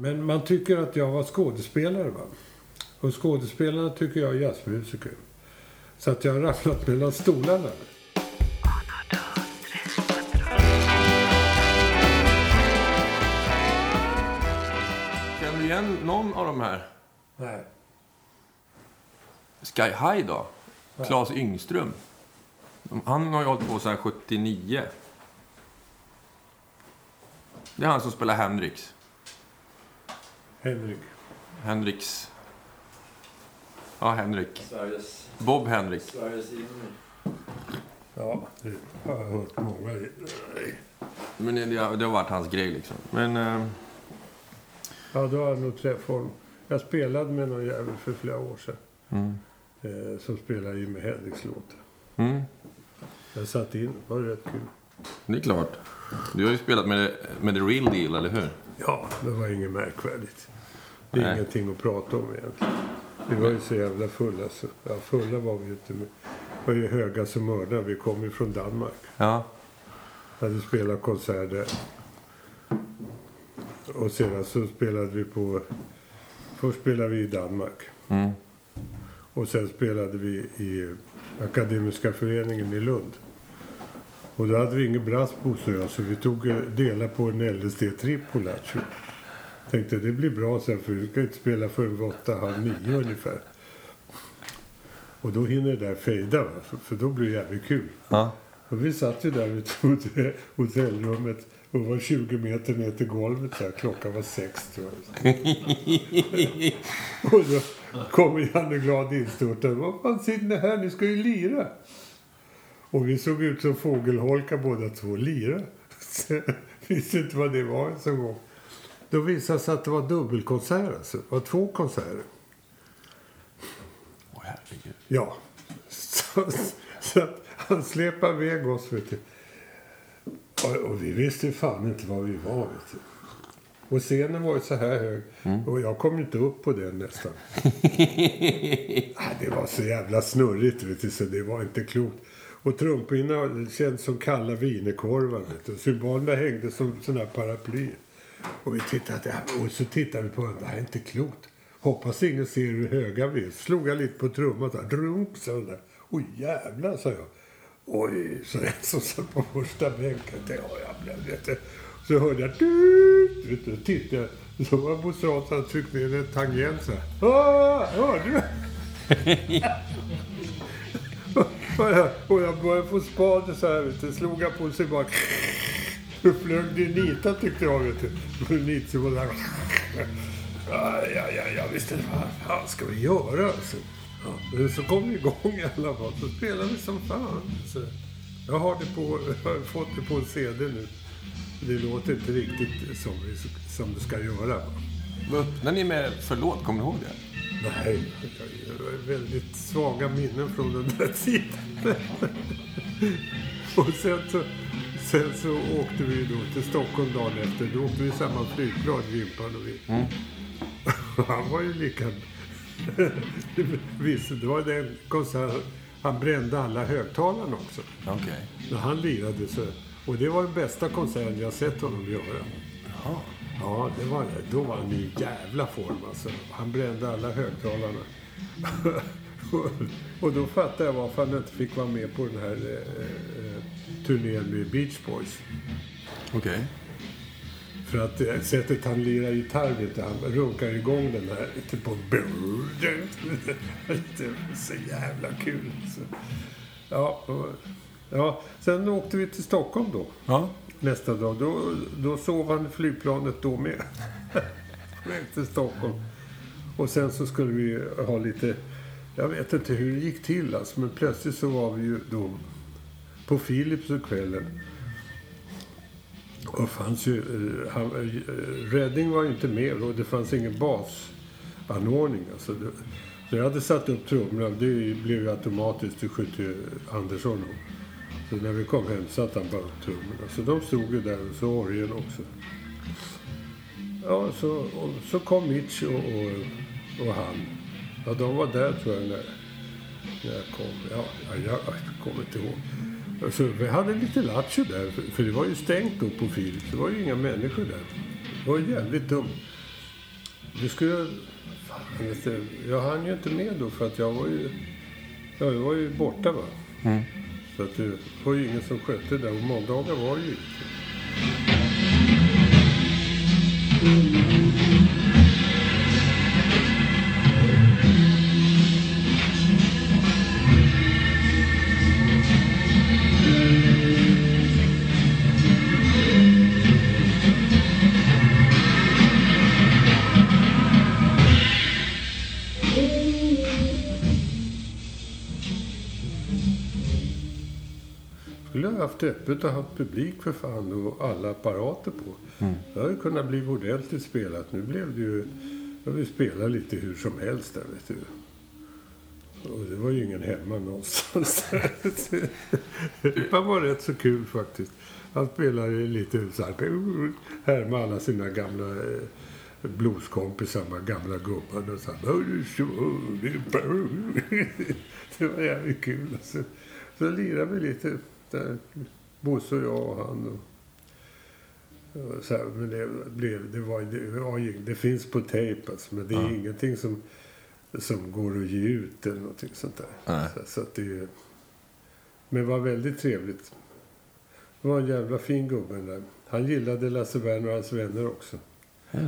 Men man tycker att jag var skådespelare va. Och skådespelarna tycker jag är jazzmusiker. Så att jag har ramlat mellan stolarna. Känner du igen någon av de här? Nej. Sky High då? Claes Yngström. Han har ju hållit på sedan 79. Det är han som spelar Hendrix. Henrik. Hendrix. Ja, Henrik. Sveriges, Bob Hendrix. Sveriges Jimmy. Ja, det har jag hört många. Men det, det har varit hans grej liksom. Men... Eh, Ja, då har jag nog träffat honom. Jag spelade med någon jävel för flera år sedan. mm. Eh, som spelade Jimi Hendrix-låtar. Mm. Jag satt in. Det var rätt kul. Det är klart. Du har ju spelat med, med The Real Deal, eller hur? Ja, det var inget märkvärdigt. Det är Nej. ingenting att prata om egentligen. Vi var ju så jävla fulla. Så, ja, fulla var vi ju inte. Vi var ju höga som mördare. Vi kom ju från Danmark. Ja. hade spelat konsert där. Och sedan så spelade vi på... Först spelade vi i Danmark. Mm. Och sen spelade vi i Akademiska föreningen i Lund. Och då hade vi ingen brass och jag, så vi tog eh, dela på en LSD-tripp på Lattjo. Tänkte det blir bra sen för vi ska inte spela förrän vid åtta, halv nio ungefär. Och då hinner det där fejda, va? för- för då blir det jävligt kul. Ja. Och vi satt ju där vid hotell- hotellrummet och var 20 meter ner till golvet. Så här. Klockan var sex tror jag. och då kommer Janne Glad instörtande. Vad fan sitter ni här? Ni ska ju lira. Och vi såg ut som fågelholkar båda två. Lira. Visste inte vad det var ens en gång. Då visade det sig att det var dubbelkonsert alltså. Det var två konserter. Åh, herregud. Ja. Så, så att han släpade iväg oss, vet du. Och, och vi visste fan inte var vi var, vet du. Och scenen var ju så här hög. Och jag kom ju inte upp på den nästan. ah, det var så jävla snurrigt, vet du, så det var inte klokt. Och trumpinna känns som kalla wienerkorvar, Cymbalerna hängde som sådana här paraply. Och, vi tittade, och så tittade vi på varandra. Det här är inte klokt. Hoppas ingen ser hur höga vi är. Slog jag lite på trumman. Där, Drunk, sa den där. Oj, jävlar, sa jag. Oj, så den som satt på första bänken. Det, har jag blev, vet. Så hörde jag... Dut, du, tittade jag. Så var Bosse Hansson tryckt ner en tangent så här. Ah, hörde du? och, jag, och jag började få spaden så här, vet du. Slog jag på sig bara... Då flög det nita tyckte jag, vet du. Som var där. Ja, ja, ja, ja, visst är det. Vad fan ska vi göra alltså? Ja, så kom vi igång i alla fall. Så spelade vi som fan. Så jag har, det på, jag har fått det på en CD nu. Det låter inte riktigt som, vi- som det ska göra. Vad öppnade ni med för låt? Kommer du ihåg det? Nej, jag har väldigt svaga minnen från den där tiden. och sen så, sen så åkte vi då till Stockholm dagen efter. Då åkte vi samma flygplan, Jimpan och vi. Han var ju lika... Visst, det var den konsert... Han brände alla högtalarna också. Okej. När han lirade så... Och det var den bästa konserten jag sett honom göra. Jaha. Ja, det var, då var han i jävla form alltså. Han brände alla högtalarna. och, och då fattade jag varför han inte fick vara med på den här eh, eh, turnén med Beach Boys. Okej. För att eh, sättet han lirar gitarr, vet du, han runkar igång den här lite på... Det är så jävla kul. Så. Ja, och, ja, sen åkte vi till Stockholm då. Ja. nästa dag. Då, då sov han i flygplanet då med. Till Stockholm. Och sen så skulle vi ha lite... Jag vet inte hur det gick till alltså, men plötsligt så var vi ju då på Philips på kvällen. Och fanns ju... Eh, han, eh, Redding var ju inte med och det fanns ingen basanordning. Alltså, det, så jag hade satt upp trummorna. Det blev ju automatiskt. Det sköt ju Andersson om. Så när vi kom hem satte han bara upp trummorna. Så de stod ju där och så orgeln också. Ja, så, och, så kom Mitch och, och, och han. Ja, de var där tror jag när, när jag kom. Ja, jag, jag kommer inte ihåg. Så vi hade lite lattjo där, för, det var ju stängt då på Philips. Det var ju inga människor där. Det var jävligt dumt. Det skulle jag... Fan, vet du, jag hann ju inte med då för att jag var ju... Jag var ju borta va. Mm. Så att det var ju ingen som skötte det. Och måndagar var ju inte. Skulle jag haft öppet och haft publik för fan och alla apparater på. Mm. Det hade kunnat bli ordentligt spelat. Nu blev det ju... Jag vill spela lite hur som helst där vet du. Och det var ju ingen hemma någonstans. det var rätt så kul faktiskt. Han spelade lite så här, här med alla sina gamla eh, blueskompisar, med gamla gubbarna. Och så här, det var jävligt kul. Alltså. Så lirade vi lite. Där, Bosse och jag och han. Och, och så här, men det, blev, det, var, det, var, det finns på tejp alltså, men det är Ja. ingenting som, som går att ge ut eller någonting sånt där. Nej. Så, så att det, men det var väldigt trevligt. Det var en jävla fin gubbe den där. Han gillade Lasse Werner och hans vänner också. Så?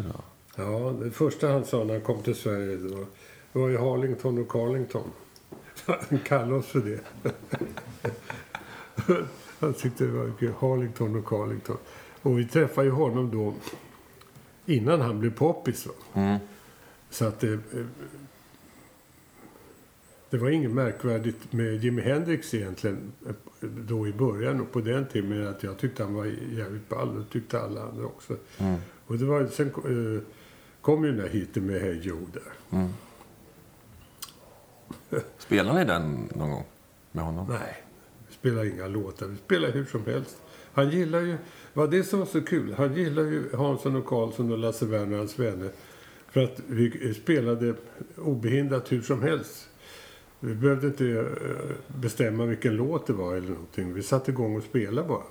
Ja, det första han sa när han kom till Sverige det var, det var ju Harlington och Carlington. Han kallade oss för det. Han tyckte det var kul. Harlington och Carlington. Och vi träffade ju honom då innan han blev poppis. Mm. Så att det, det var inget märkvärdigt med Jimi Hendrix egentligen eh, då i början och på den tiden. Men att jag tyckte han var jävligt ball och tyckte alla andra också. Mm. Och det var, sen eh, kom ju den där hiten med Hey Joe där. Mm. Spelar ni den någon gång med honom? Nej, spelar inga låtar. Vi spelar hur som helst. Han gillar ju, vad det som var så kul, han gillar ju Hansson och Karlsson och Lasse Werner och hans vänner. För att vi spelade obehindrat hur som helst. Vi behövde inte eh, bestämma vilken låt det var eller någonting. Vi satte igång och spelade bara.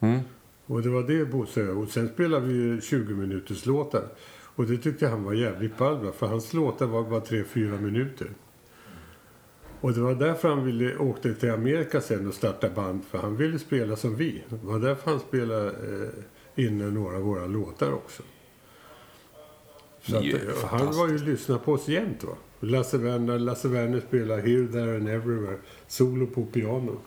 Mm. Och det var det Bosse Och sen spelade vi ju 20 minuters låtar. Och det tyckte han var jävligt ball? För hans låtar var bara 3-4 minuter. Och det var därför han ville, åkte till Amerika sen och starta band. För han ville spela som vi. Det var därför han spelade eh, in några av våra låtar också. Så att, eh, han var ju lyssna på oss jämt va. Lasse Werner, Lasse Werner spelade Here, There and Everywhere. Solo på piano.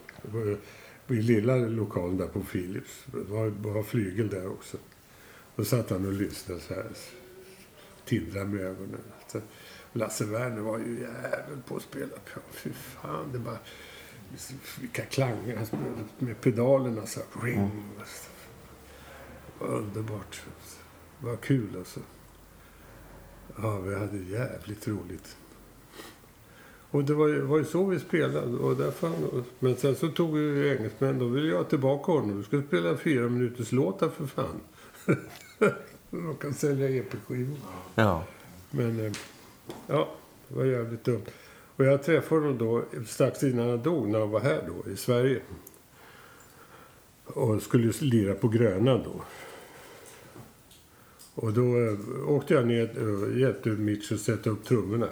I lilla lokalen där på Philips. Det var bara flygel där också. Då satt han och lyssnade så här. Tindrade med ögonen. Lasse Werner var ju jävel på att spela piano. Fy fan, det bara... Vilka klanger han spelade med pedalerna så. Ring. Var underbart. Var kul alltså. Ja, vi hade jävligt roligt. Och det var ju, var ju så vi spelade. Och därför han, men sen så tog vi engelsmän. Då ville jag tillbaka honom. Du ska spela fyra minuters låtar för fan. De kan sälja EP-skivor. Ja. Men eh, ja, det var jävligt dumt. Och jag träffade honom då strax innan han dog, när han var här då i Sverige. Och skulle lira på Grönan då. Och då eh, åkte jag ner och hjälpte Mitch att sätta upp trummorna.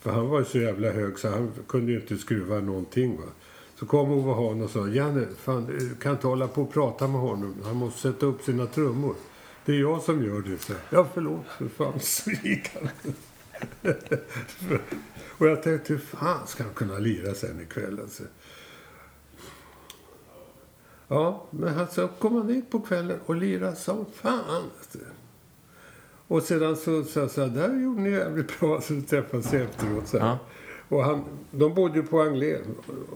För han var ju så jävla hög så han kunde ju inte skruva någonting. Va? Så kom Ove Hahn och sa Janne, fan, du kan inte hålla på och prata med honom. Han måste sätta upp sina trummor. Det är jag som gör det. Så. Ja, förlåt. För fan, så gick han. och jag tänkte, hur fan ska han kunna lira sen ikväll? Alltså? Ja, men han så kom han dit på kvällen och lirade som fan. Alltså. Och sedan så sa jag där gjorde ni jävligt bra. Så träffades vi efteråt. Så. Ja. Och han, de bodde ju på Anglén.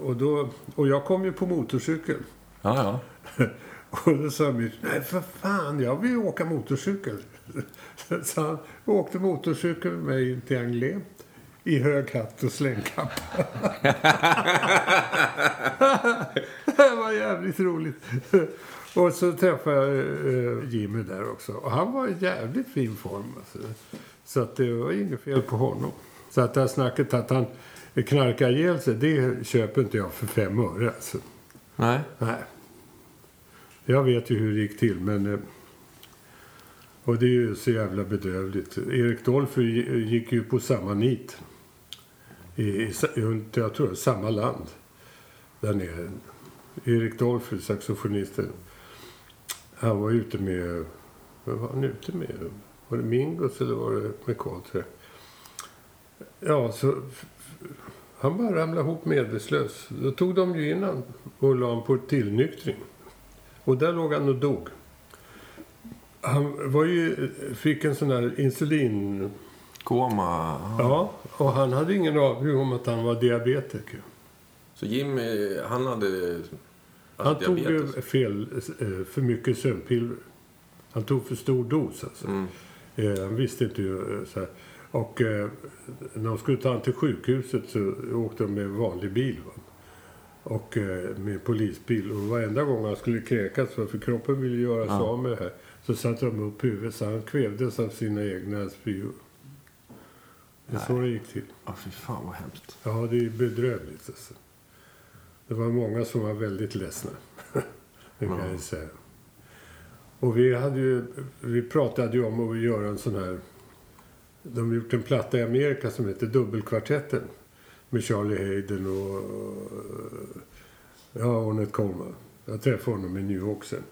Och, då, och jag kom ju på motorcykel. Ja, ja. Och då sa Mitch, nej för fan, jag vill ju åka motorcykel. Så han åkte motorcykel med mig in till Anglén. I hög hatt och slängkappa. det var jävligt roligt. Och så träffade jag eh, Jimmy där också. Och han var i jävligt fin form. Alltså. Så att det var inget fel på honom. Så att det här snacket att han knarkar ihjäl sig, det köper inte jag för fem öre. Alltså. Nej. Nej. Jag vet ju hur det gick till, men... Och det är ju så jävla bedrövligt. Erik Dolphy gick ju på samma nit. I, i, i jag tror samma land. Där nere. Erik Dolphy, saxofonisten. Han var ute med... Vad var han ute med? Var det Mingus eller var det McCall, Ja, så... Han bara ramlade ihop medvetslös. Då tog de ju in han och la honom på tillnyktring. Och där låg han och dog. Han var ju, fick en sån här insulin... Koma? Ja, och han hade ingen aning om att han var diabetiker. Så Jim, han hade... Han tog ju fel, eh, för mycket sömnpiller. Han tog för stor dos alltså. Mm. Eh, han visste inte hur... Så här. Och eh, när de skulle ta honom till sjukhuset så åkte de med vanlig bil. Va? Och eh, med polisbil. Och varenda gång han skulle kräkas, för kroppen ville göra sig ja. av med det här, så satte de upp huvudet så han kvävdes av sina egna spyor. Det är så det gick till. Ja, fy fan vad hemskt. Ja, det är bedrövligt alltså. Det var många som var väldigt ledsna. det kan ja. jag säga. Och vi, hade ju, vi pratade ju om att göra en sån här... De har gjort en platta i Amerika som heter Dubbelkvartetten. Med Charlie Hayden och... Ja, Ornette Coleman. Jag träffade honom i New York sen.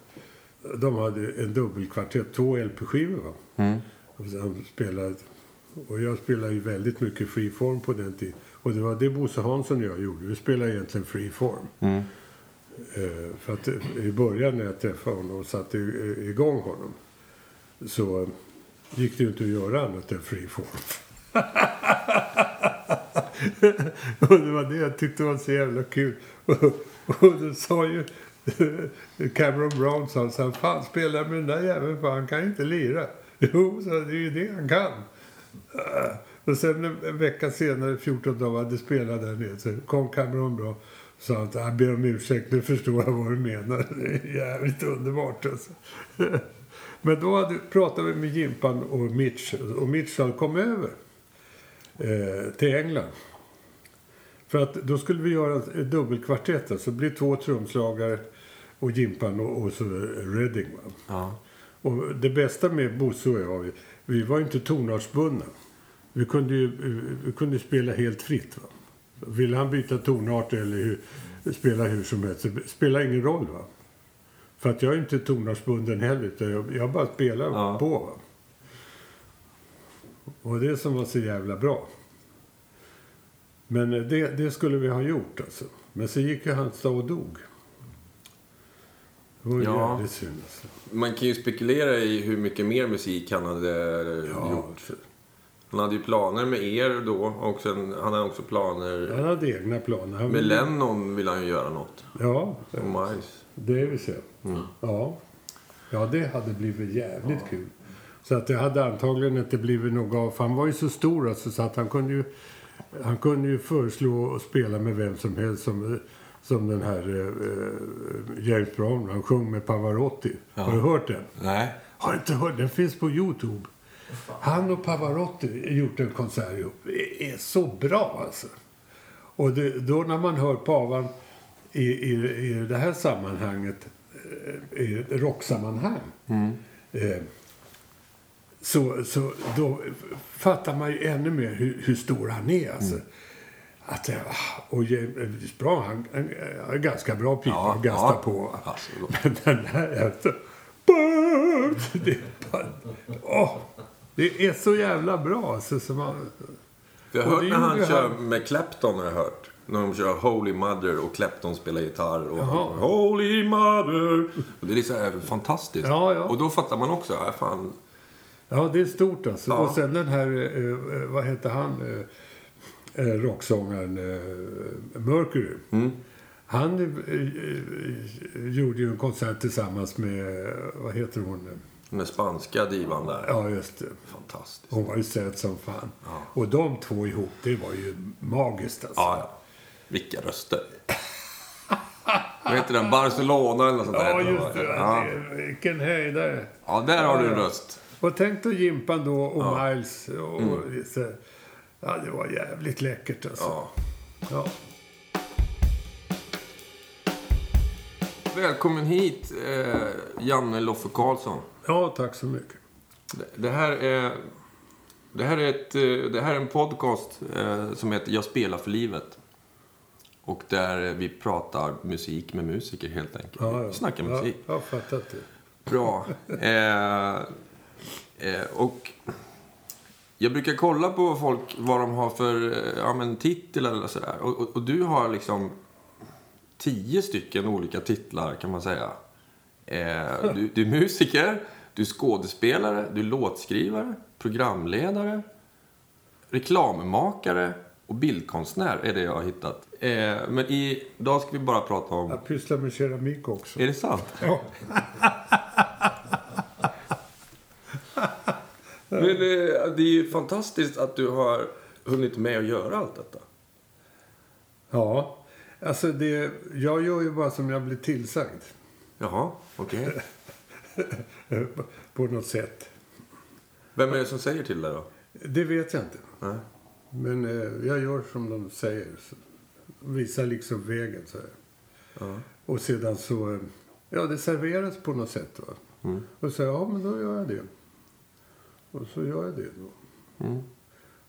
De hade en dubbelkvartett, två LP-skivor. Mm. Och, han spelade, och jag spelade ju väldigt mycket freeform på den tiden. Och det var det Bosse Hansson och jag gjorde. Vi spelade egentligen freeform. Mm. Eh, för att i början när jag träffade honom och satte igång honom så gick det ju inte att göra annat än freeform. och det var det jag tyckte var så jävla kul. och, och då sa ju Cameron Brown sa så här, fan spela med den där jäveln för han kan inte lira. Jo, så det är ju det han kan. Eh, och sen en vecka senare, 14 dagar, hade spelat där nere, så kom Cameron Brown sa att jag ber om ursäkt, nu förstår jag vad du menar. Det är jävligt underbart alltså. Men då hade, pratade vi med Jimpan och Mitch. Och Mitch sa kom över eh, till England. För att då skulle vi göra dubbelkvartett. Alltså det blir två trumslagare och Jimpan och, och så Redding. Ja. Och det bästa med Bosse och jag, vi, vi var inte tonartsbundna. Vi kunde ju vi kunde spela helt fritt. Va? Ville han byta tonart eller hur, spela hur som helst, det spelar ingen roll. va. För att jag är inte tonartsbunden heller, utan jag, jag bara spelar ja. på. Va? Och det som var så jävla bra. Men det, det skulle vi ha gjort alltså. Men så gick ju Halmstad och dog. Det var ja. jävligt synd alltså. Man kan ju spekulera i hur mycket mer musik han hade ja. gjort. Han hade ju planer med er då. Och sen, han hade också planer... Han hade egna planer. Han med ville... Lennon ville han ju göra något. Ja. Och Miles. Det vill säga. Mm. Ja. Ja, det hade blivit jävligt ja. kul. Så att det hade antagligen inte blivit något av. För han var ju så stor alltså, så att han kunde ju... Han kunde ju föreslå att spela med vem som helst som, som den här eh, James Brown. Han sjöng med Pavarotti. Ja. Har du hört den? Nej. Har du inte hört Den finns på Youtube. Han och Pavarotti gjort en konsert ihop. Det är så bra alltså. Och det, då när man hör Pavan i, i, i det här sammanhanget, eh, i rocksammanhang. Mm. Eh, så, så då fattar man ju ännu mer hur, hur stor han är. Alltså. Mm. Att, och James Brown, han, han är ganska bra pipa ja, att gasta ja. på. Alltså, Men den här... Alltså, det, är bara, åh, det är så jävla bra. Alltså, som man, jag har hört när han kör han... med Clapton, har jag hört. När de kör Holy Mother och Clapton spelar gitarr. Och Holy Mother. Och det är så här fantastiskt. Ja, ja. Och då fattar man också, ja, fan, Ja, det är stort alltså. Ja. Och sen den här, eh, eh vad heter han, eh, eh, rocksångaren eh, Mercury. Mm. Han eh, gjorde ju en konsert tillsammans med, vad heter hon? Den spanska divan där. Ja, just det. Fantastiskt. Hon var ju söt som fan. Ja. Och de två ihop, det var ju magiskt alltså. Ja, ja. Vilka röster. Vad heter den? Barcelona eller något sånt där. Ja, just det. Ja. Vilken höjdare. Ja, där har du en röst. Och tänk då Jimpan då och ja. Miles. Och, mm. Ja, det var jävligt läckert alltså. Ja. ja. Välkommen hit, eh, Janne Loffe Karlsson. Ja, tack så mycket. Det här är... Det här är, ett, eh, det här är en podcast eh, som heter Jag spelar för livet. Och där vi pratar musik med musiker helt enkelt. Ja, ja. Vi snackar musik. Ja, jag har fattat det. Bra. Eh, eh, och jag brukar kolla på folk vad de har för eh, ja, men, titel eller sådär. Och, och, och du har liksom tio stycken olika titlar kan man säga. Eh, du, du är musiker, du är skådespelare, du är låtskrivare, programledare, reklammakare och bildkonstnär är det jag har hittat. Eh, men idag ska vi bara prata om... Jag pysslar med keramik också. Är det sant? Ja. Men eh, det är ju fantastiskt att du har hunnit med att göra allt detta. ja. Alltså det, jag gör ju bara som jag blir tillsagd. Jaha, okej. På något sätt. Vem är det som säger till dig då? Det vet jag inte. Nej. Men eh, jag gör som de säger. Visar liksom vägen så. Ja. Och sedan så... eh, Ja, det serveras på något sätt. Va? Mm. Och så ja, men då gör jag det. Och så gör jag det då. Mm.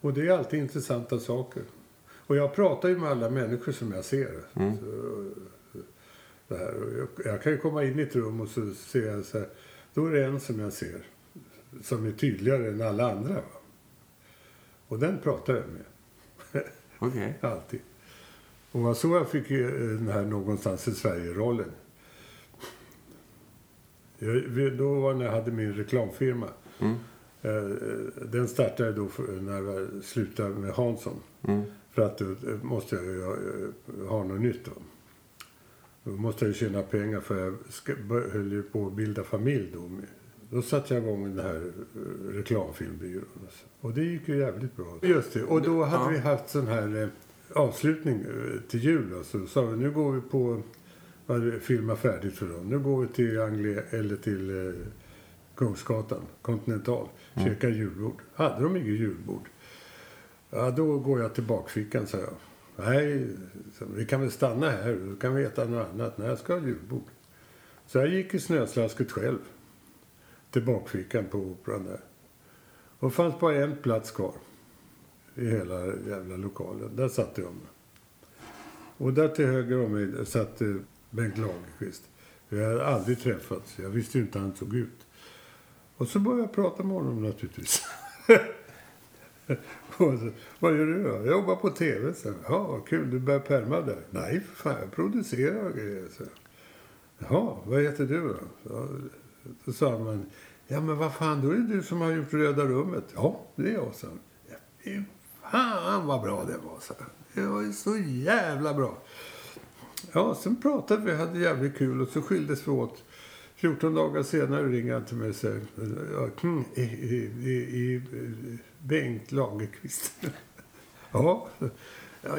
Och det är alltid intressanta saker. Och jag pratar ju med alla människor som jag ser. Mm. Så, det här. Jag, jag kan ju komma in i ett rum och så ser jag så här. Då är det en som jag ser. Som är tydligare än alla andra. Va? Och den pratar jag med. Okej. Alltid. Och var så jag fick eh, den här någonstans i Sverige-rollen. Då var när jag hade min reklamfirma. Mm. Eh, Den startade då när jag slutade med Hansson. Mm. För att då eh, måste jag ju eh, ha något nytt då. Då måste jag ju tjäna pengar för jag höll ju på att bilda familj då. Då satte jag igång den här eh, reklamfilmbyrån. Alltså. Och det gick ju jävligt bra. Just det. Och då hade Ja. vi haft sån här eh, avslutning eh, till jul. Alltså. Så sa vi, nu går vi på, hade filmat färdigt för dem. Nu går vi till Anglia, eller till eh, Kungsgatan, Continental, käkar julbord. Hade de inget julbord? Ja, då går jag till bakfickan, sa jag. Nej, vi kan väl stanna här, då kan vi äta något annat. Nej, jag ska ha julbord. Så jag gick i snöslasket själv. Till bakfickan på operan där. Och det fanns bara en plats kvar. I hela jävla lokalen. Där satt jag mig. Och där till höger om mig satt eh, Bengt Lagerqvist. Vi hade aldrig träffats. Jag visste ju inte hur han såg ut. Och så började jag prata med honom naturligtvis. så, vad gör du då? Jag jobbar på tv. Sen. ja, vad kul. Du börjar perma där. Nej, för fan. Jag producerar och grejer. Så. Jaha, vad heter du då? Så, då sa man, ja men vad fan, då är det du som har gjort Röda rummet. Ja, det är jag, sa. Ja, fy fan vad bra det var, så. Det var ju så jävla bra. Ja, sen pratade vi, hade jävligt kul och så skildes vi åt. 14 dagar senare ringer han till mig och säger, mm, i, i, i, Bengt Lagerqvist. ja,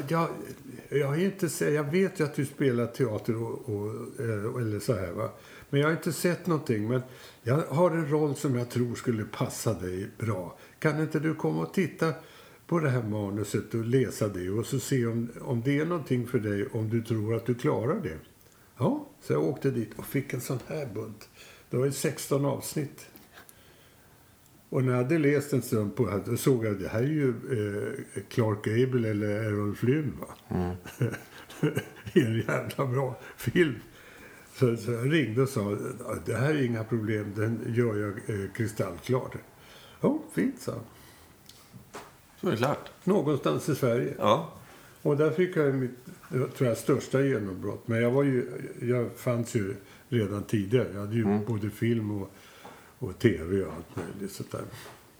jag, jag, är inte, jag vet ju att du spelar teater och, och, eh, eller så här va. Men jag har inte sett någonting. Men jag har en roll som jag tror skulle passa dig bra. Kan inte du komma och titta på det här manuset och läsa det och så se om, om det är någonting för dig om du tror att du klarar det. Ja, så jag åkte dit och fick en sån här bunt. Det var ju 16 avsnitt. Och när jag hade läst en stund på det, då såg jag att det här är ju eh, Clark Gable eller Errol Flynn. Va? I en jävla bra film. Så, så jag ringde och sa det här är inga problem, den gör jag eh, kristallklar. Ja, fint, sa. Så är det klart. Någonstans i Sverige. Ja. Och där fick jag mitt, tror jag, största genombrott. Men jag var ju, jag fanns ju redan tidigare. Jag hade ju Mm. både film och, och tv och allt möjligt sånt där.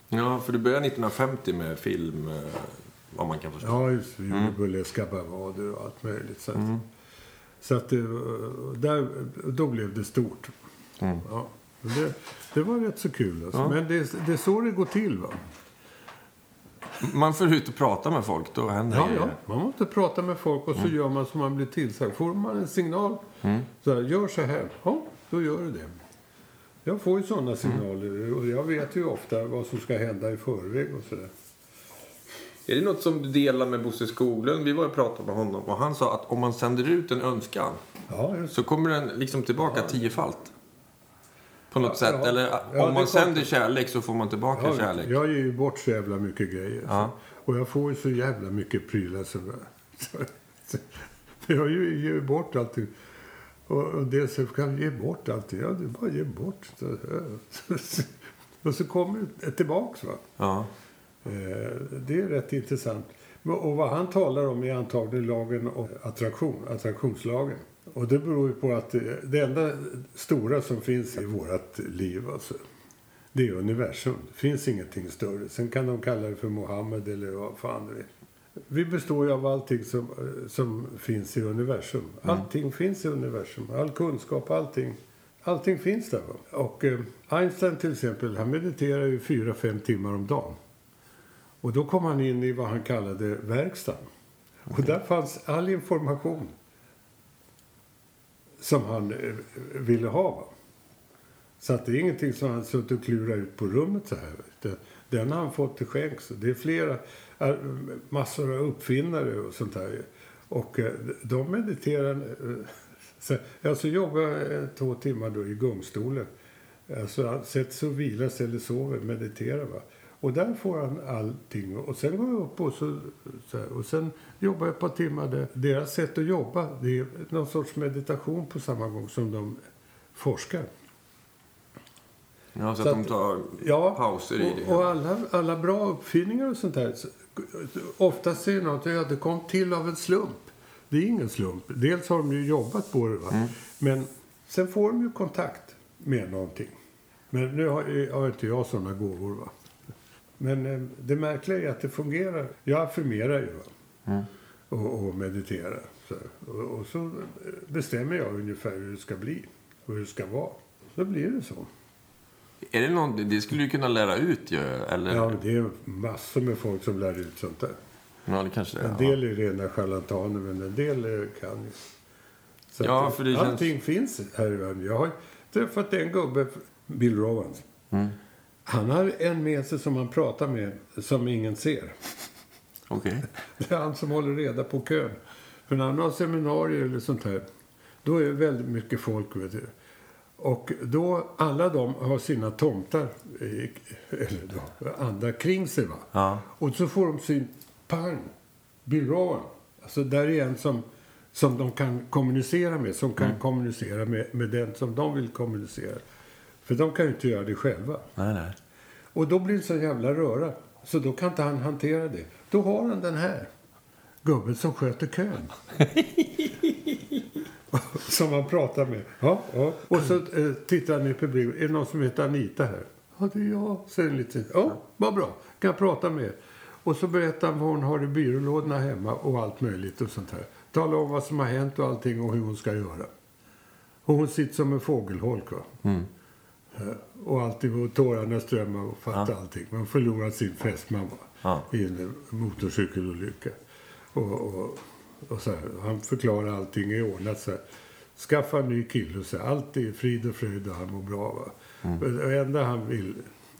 ja, för du började 1950 med film, eh, vad man kan förstå. Ja, just det. Mm. burleska bravader och allt möjligt. Så att, så att det, där, då blev det stort. Mm. Ja, det, det var rätt så kul. Alltså. Ja. Men det, det är så det går till. Va? Man får ut och prata med folk, då händer Ja, ja. Man måste prata med folk och så Mm. gör man som man blir tillsagd. Får man en signal, så här, gör så här. Ja, då gör du det. Jag får ju Mm. sådana signaler och jag vet ju ofta vad som ska hända i förväg och sådär. Är det något som du delar med Bosse Skoglund? Vi var och pratade med honom och han sa att om man sänder ut en önskan Ja, så kommer den liksom tillbaka tiofalt. På något sätt. Eller Ja, om man sänder kärlek så får man tillbaka Ja, kärlek. Jag ger ju bort så jävla mycket grejer. Ja. Och jag får ju så jävla mycket prylar. Så, jag ger ju bort allting. Och, och det så kan jag ge bort allting. Ja, det är bara ge bort. Och så kommer det tillbaks. Va? Ja. Eh, Det är rätt intressant. Och vad han talar om är antagligen lagen om attraktion, attraktionslagen. Och det beror ju på att det, enda stora som finns i vårt liv, alltså, det är universum. Det finns ingenting större. Sen kan de kalla det för Mohammed eller vad fan det är. Vi består ju av allting som, som finns i universum. Allting finns i universum. All kunskap, allting. Allting finns där. Och eh, Einstein till exempel, han mediterar ju fyra, fem timmar om dagen. Och då kom han in i vad han kallade verkstaden. Och där fanns all information som han eh, ville ha. Så att det är ingenting som han suttit och klurat ut på rummet så här. Den har han fått till skänks. Det är flera, eh, massor av uppfinnare och sånt där. Och eh, de mediterar. eh, Så, alltså jobbar två timmar då i gungstolen. Alltså han sätter sig och vilar sig eller sover, mediterar. Va? Och där får han allting. Och sen går jag upp och så, så här, och sen jobbar jag ett par timmar där. Deras sätt att jobba, det är någon sorts meditation på samma gång som de forskar. Ja, så, Så att de att- tar Ja, pauser i det. och, och alla, alla bra uppfinningar och sånt där. så- Oftast är det något, ja, det kom till av en slump. Det är ingen slump. Dels har de ju jobbat på det, va? Mm. men sen får de ju kontakt med någonting. Men nu har, har inte jag såna gåvor. Va? Men eh, det märkliga är att det fungerar. Jag affirmerar ju? Mm. Och, och mediterar. Så, och, och så bestämmer jag ungefär hur det ska bli och hur det ska vara. Så blir det så. Är det någon, det skulle du kunna lära ut ju, eller? Ja, det är massor med folk som lär ut sånt där. Ja, det kanske det är. En del är rena charlataner, men en del kan ju. Så Ja, för det allting finns här i världen. Jag har träffat en gubbe, Bill Rowans. Mm. Han har en med sig som han pratar med, som ingen ser. Okej. Det är han som håller reda på kön. För när han har seminarier eller sånt här, då är det väldigt mycket folk. Vet du. Och då, alla de har sina tomtar, i- eller då, andra kring sig. Va? Ja. Och så får de syn, pang, Rowan. Alltså där är en som, som de kan kommunicera med, som kan kommunicera med, med den som de vill kommunicera. För de kan ju inte göra det själva. Nej, nej. Och då blir det så jävla röra. Så då kan inte han hantera det. Då har han den här gubben som sköter kön. som han pratar med. Ja, ja. Och så eh, tittar han i publiken. Är det någon som heter Anita här? Ja, det är jag, säger en liten. Ja, vad bra. Kan jag prata med er? Och så berättar han vad hon har i byrålådorna hemma och allt möjligt och sånt här. Talar om vad som har hänt och allting och hur hon ska göra. Och hon sitter som en fågelholk. Va? Mm. Eh, Och alltid och tårarna strömmar och fattar allting. Man förlorar sin fästman? Ja. i en eh, motorcykelolycka. Och, och, och så här, han förklarar allting är ordnat. Så här. Skaffa en ny kille och så här, allt är frid och fröjd och han mår bra. Va? Mm. Det enda han vill,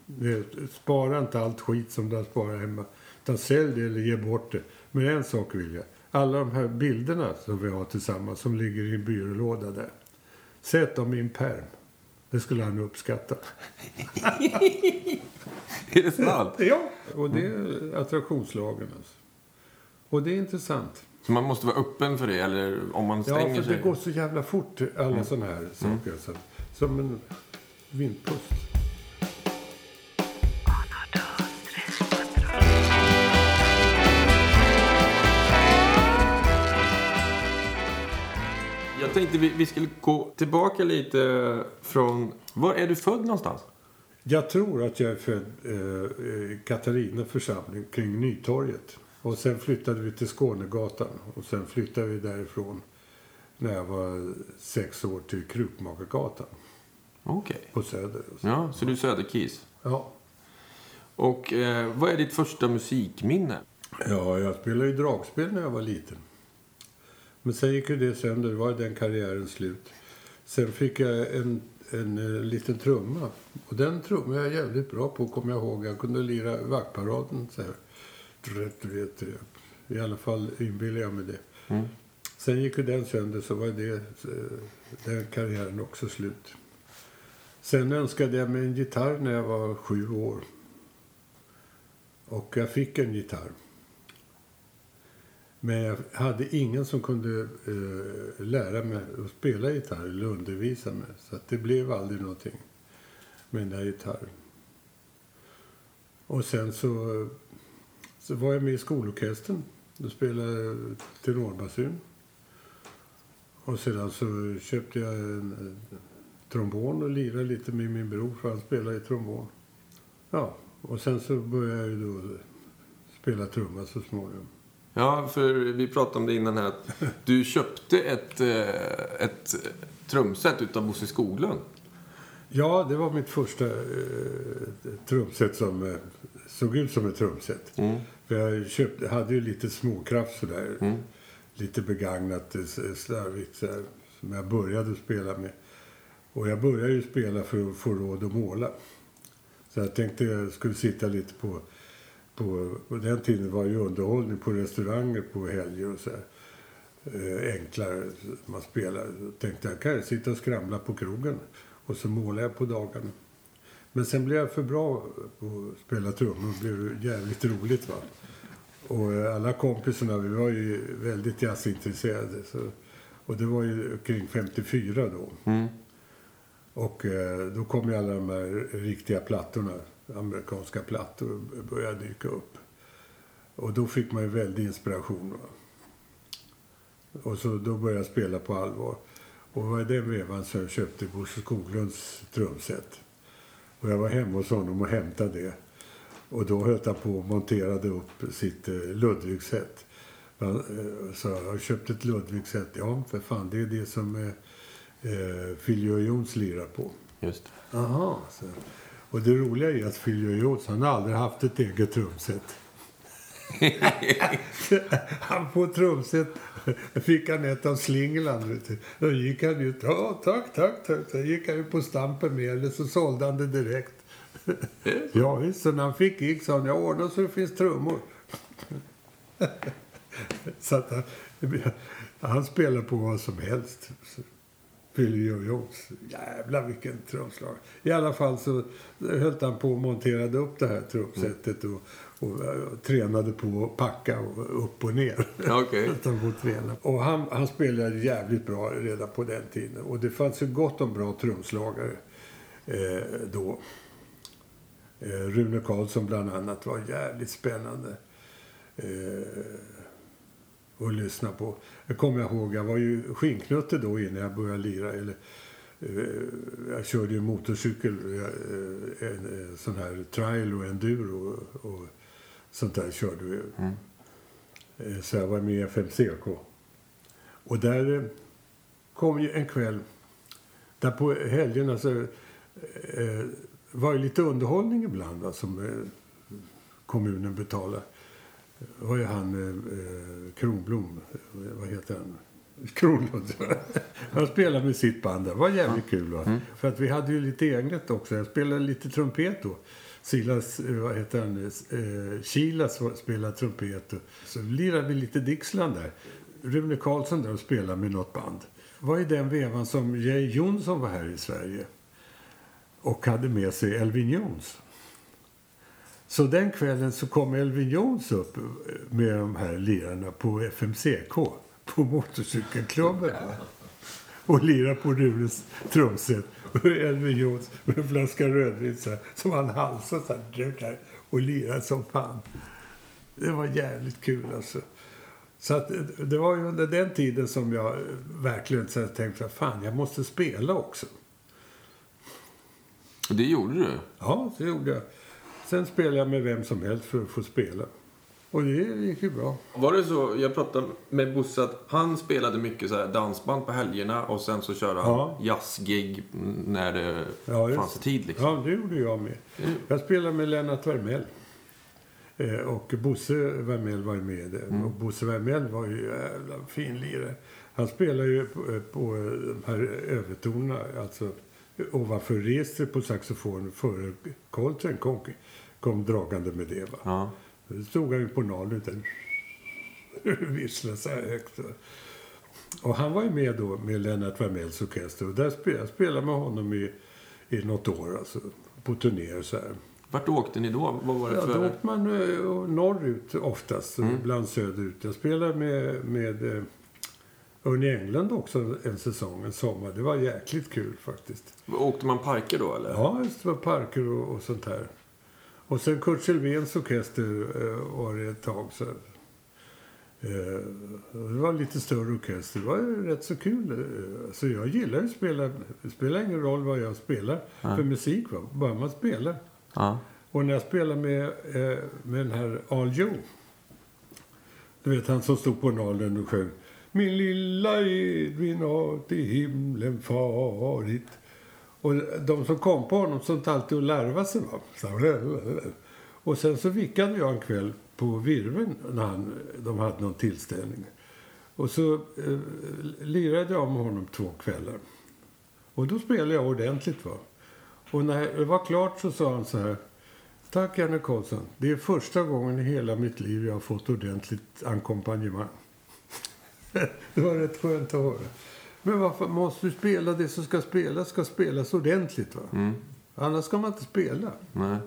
det spara inte allt skit som du har sparat hemma. Utan sälj det eller ge bort det. Men en sak vill jag. Alla de här bilderna som vi har tillsammans som ligger i en byrålåda där. Sätt dem i en pärm. Det skulle han uppskatta. Är det sant? Ja, och det är attraktionslagen. Alltså. Och det är intressant. Så man måste vara öppen för det, eller om man Ja, stänger för sig? det går så jävla fort, alla sådana här saker. Så, som en vindpust. Jag tänkte vi, vi skulle gå tillbaka lite från... Var är du född någonstans? Jag tror att jag är född eh, i Katarina församling kring Nytorget. Och sen flyttade vi till Skånegatan. Och sen flyttade vi därifrån när jag var sex år till Krukmakargatan Okej. på Söder. Ja, så du är söderkis. Ja. Och eh, vad är ditt första musikminne? ja, jag spelade ju dragspel när jag var liten. Men sen gick ju det sönder, var den karriären slut. Sen fick jag en, en, eh, liten trumma. Och den trumman jag jävligt bra på, kommer jag ihåg. Jag kunde lira vaktparaden så här. I alla fall inbillar jag mig det. Mm. Sen gick ju den sönder så var det, eh, den karriären också slut. Sen önskade jag mig en gitarr när jag var sju år. Och jag fick en gitarr. Men jag hade ingen som kunde eh, lära mig att spela gitarr eller undervisa mig. Så att det blev aldrig någonting med den där gitarren. Och sen så, så var jag med i skolorkestern. Då spelade jag tenorbasun. Och sedan så köpte jag en, trombon och lirade lite med min bror för han spelade i trombon. Ja, och sen så började jag ju då spela trumma så småningom. Ja, för vi pratade om det innan här. Att du köpte ett, eh, ett trumset utav Bosse Skoglund. Ja, det var mitt första eh, trumset som eh, såg ut som ett trumset. Mm. För jag köpte, hade ju lite småkraft sådär. Mm. Lite begagnat, eh, slarvigt sådär, som jag började spela med. Och jag började ju spela för att få råd att måla. Så jag tänkte jag skulle sitta lite på... På, på den tiden var ju underhållning på restauranger på helger och så här. Eh, enklare. Man spelar. Så tänkte jag kan jag sitta och skramla på krogen. Och så målar jag på dagarna. Men sen blev jag för bra på att spela trummor. Det blev jävligt roligt va. Och alla kompisarna, vi var ju väldigt jazzintresserade. Så, och det var ju kring 54 då. Mm. Och eh, då kom ju alla de här riktiga plattorna, amerikanska plattor, började dyka upp. Och då fick man ju väldig inspiration. Va? Och så då började jag spela på allvar. Och det var i den vevan som jag köpte Bosse Skoglunds trumset. Och jag var hemma hos honom och hämtade det. Och då höll han på och monterade upp sitt eh, Ludwigset. Han, eh, Så jag har köpt ett Ludwigset. Ja, för fan, det är det som eh, eh, Phil Joe Jones lirar på. Just. Aha. Så. Och det roliga är att Phil Joe Jones, han har aldrig haft ett eget trumset. han på trumset fick han ett av du. Då gick han ut. Ja, tack, tack, tack. Så gick han ut på stampen med eller så sålde han det direkt. ja, visst. Så när han fick gig sa han, jag ordnar så det finns trummor. så att han, han spelar på vad som helst. Phil Joe Jones. Jävlar vilken trumslag. I alla fall så höll han på och monterade upp det här trumsetet och, och, och tränade på att packa och upp och ner. Att träna. Och han, han spelade jävligt bra redan på den tiden. Och det fanns ju gott om bra trumslagare eh, då. Eh, Rune Karlsson bland annat var jävligt spännande. Eh, att lyssna på. Jag kommer ihåg, jag var ju skinknutte då innan jag började lira. Eller, eh, jag körde ju motorcykel, eh, en, sån här trail och enduro och, och sånt där körde vi. Mm. Eh, Så jag var med i FMCK. Och där kom ju en kväll, där på helgerna så eh, var ju lite underhållning ibland va, som kommunen betalade. Var ju han eh, Kronblom, eh, vad heter han? Kronlund. Han spelade med sitt band där. Det var jävligt kul. Va? För att vi hade ju lite eget också. Jag spelade lite trumpet då. Silas, eh, vad heter han, eh, Kilas spelade trumpet. Så lirade vi lite Dixland där. Rune Karlsson där och spelade med något band. Det var i den vevan som Jay Jonsson var här i Sverige. Och hade med sig Elvin Jones. Så den kvällen så kom Elvin Jones upp med de här lirarna på FMCK. På motorcykelklubben. Och lirade på Runes trumset. Och Elvin Jones med en flaska rödvin så här, som han halsade så här, och lirade som fan. Det var jävligt kul alltså. Så att, eh, det var ju under den tiden som jag eh, verkligen så här tänkte, fan jag måste spela också. Det gjorde du? Ja, det gjorde jag. Sen spelade jag med vem som helst för att få spela. Och det gick ju bra. Var det så, jag pratade med Bosse att han spelade mycket så dansband på helgerna och sen så körde han Ja. jazzgig när det Ja, fanns tid liksom. Ja, det gjorde jag med. Mm. Jag spelade med Lennart Wermell. Eh, och Bosse Wermell var ju med. Mm. Och Bosse Wermell var ju jävla fin lirare. Han spelade ju på, eh, på eh, de här övertonerna, alltså ovanför registret på saxofon före Coltrane kom, kom dragande med det. Va? Ja. Då stod han ju på nalen där. Visslade så här högt. Och han var ju med då med Lennart Wermells orkester. Och där spelade, jag spelade med honom i, i något år. Alltså, på turnéer så här. Vart åkte ni då? Vad var det Ja, för... då åkte man eh, norrut oftast, Mm. ibland söderut. Jag spelade med, med eh, Örn England också en säsong, en sommar. Det var jäkligt kul faktiskt. Åkte man parker då eller? Ja, just det var parker och, och sånt här. Och sen Kurt Sylvéns orkester eh, var det ett tag. Så, eh, det var en lite större orkester. Det var rätt så kul. Eh, Så jag gillar att spela. Det spelar ingen roll vad jag spelar för musik. Va? Bara man spelar. Ja. Och när jag spelade med, med den här Al Joe. Du vet han som stod på nalen och sjöng. Min lilla Edvin har till himlen farit. Och de som kom på honom sånt alltid och larva sig. Va? Så, och sen så vickade jag en kväll på Virven när han, de hade någon tillställning. Och så eh, lirade jag med honom två kvällar. Och då spelade jag ordentligt. va. Och när det var klart så sa han så här. Tack Janne Karlsson. Det är första gången i hela mitt liv jag har fått ordentligt ackompanjemang. det var rätt skönt att höra. Men varför måste du spela det som ska spelas ska spelas ordentligt va? Mm. Annars ska man inte spela. Nej.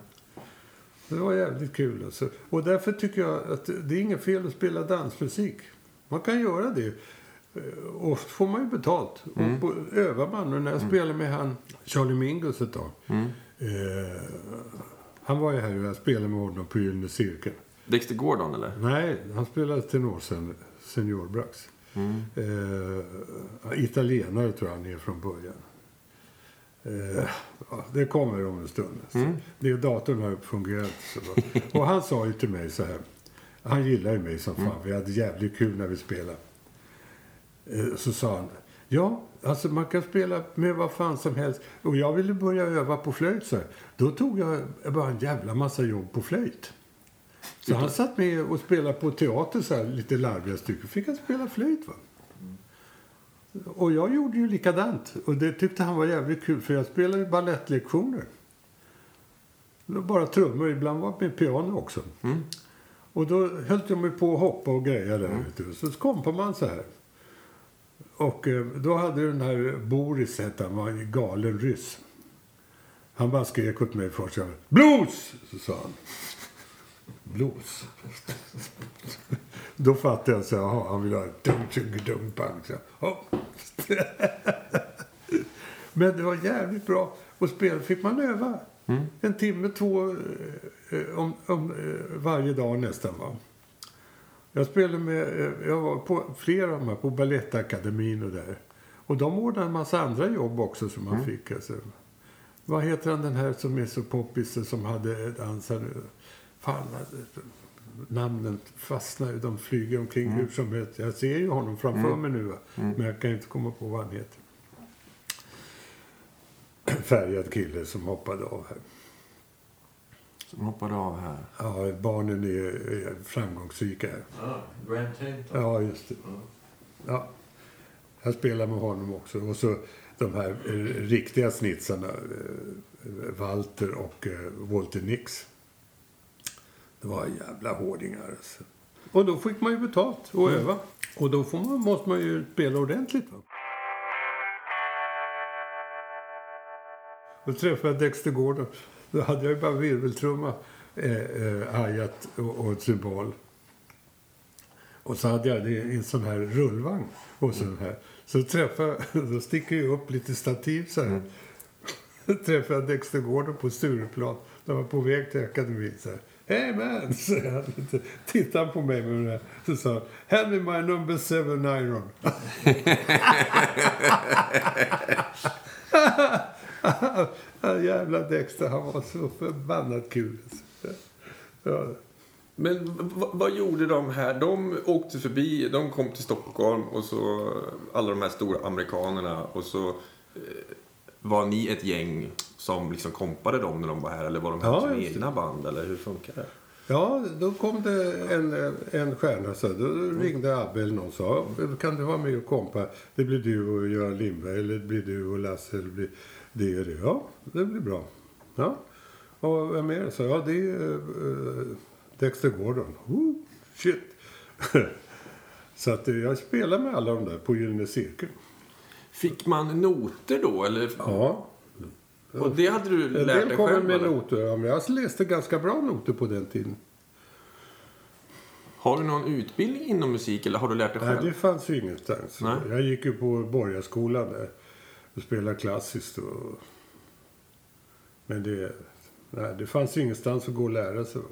Det var jävligt kul alltså. Och därför tycker jag att det är inget fel att spela dansmusik. Man kan göra det. Eh, Ofta får man ju betalt. Och på, övar man. Och när jag spelade med han Charlie Mingus ett tag. Mm. Eh, han var ju här och jag spelade med honom på Gyllene Cirkeln. Dexter Gordon eller? Nej, han spelade tenor sen, seniorbrax. Mm. Eh, italienare tror jag han är från början. Eh, det kommer om en stund. Så Det datorn har fungerat så. Och han sa ju till mig så här. Han gillar ju mig som fan. Vi hade jävligt kul när vi spelade. Eh, så sa han. Ja, alltså man kan spela med vad fan som helst. Och jag ville börja öva på flöjt så här. Då tog jag bara en jävla massa jobb på flöjt. Så han satt med och spelade på teater så här, lite larviga stycken. Fick han spela flöjt va. Och jag gjorde ju likadant. Och det tyckte han var jävligt kul för jag spelade balettlektioner. Bara trummor, ibland var med piano också. Och då höll jag mig på att hoppa och greja där ute. Så kompade man så här. Och eh, då hade den här Boris, hette han, var en galen ryss. Han bara skrek åt mig först. Blues! Så sa han. Blues? Då fattade jag så här, han vill ha dum tjung dum pang. Så, ja. Men det var jävligt bra. Och spel fick man öva. En timme, två eh, om, om, eh, varje dag nästan. Va? Jag spelade med, eh, jag var på flera av de här på Balettakademin och där. Och de ordnade en massa andra jobb också som man fick. Alltså. Vad heter han den här som är så poppis som hade dansare? Fan, namnen fastnar ju. De flyger omkring hur som helst. Jag ser ju honom framför mig nu. Va? Men jag kan inte komma på vad han heter. Färgad kille som hoppade av här. Som hoppade av här. Ja, barnen är, är framgångsrika här. Ah, Grant Tainton. Ja, just det. Ja. Jag spelar med honom också. Och så de här eh, riktiga snitsarna. Eh, Walter och eh, Walter Nix. Det var jävla hårdingar alltså. Och då fick man ju betalt och öva. Och då får man, måste man ju spela ordentligt. Va? Då träffade jag Dexter Gordon. Då hade jag ju bara virveltrumma, eh, eh, hi-hat och, och symbol. Och så hade jag en sån här rullvagn. Och sån här. Så träffade, då sticker jag upp lite stativ så här. träffade jag Dexter Gordon på Stureplan. De var på väg till akademin. Så här. Hey man! Han. Tittade han på mig med det. Så sa han. Hand me my number seven iron. Jävla Dexter, han var så förbannat kul. Ja. Men vad gjorde de här? De åkte förbi, de kom till Stockholm och så alla de här stora amerikanerna och så eh, var ni ett gäng som liksom kompade dem när de var här eller var de här Ja, det. egna band eller hur funkar det? Ja, då kom det en, en stjärna. Så då ringde Abbe eller någon och sa kan du vara med och kompa? Det blir du och Göran Lindberg eller det blir du och Lasse eller det blir det och det. Ja, det blir bra. Ja. Och vem är det? Så, ja, det är uh, Dexter Gordon. Oh, shit. så att eh, jag spelar med alla de där på Gyllene Cirkeln. Fick man noter då eller? Ja. Och det hade du En lärt del dig kommer själv? med eller? noter. Ja, men jag läste ganska bra noter på den tiden. Har du någon utbildning inom musik eller har du lärt dig Nej, själv? det fanns ju ingenstans. Nej. Jag gick ju på Borgarskolan där och spelade klassiskt. Och... Men det, nej, det fanns ingenstans att gå och lära sig.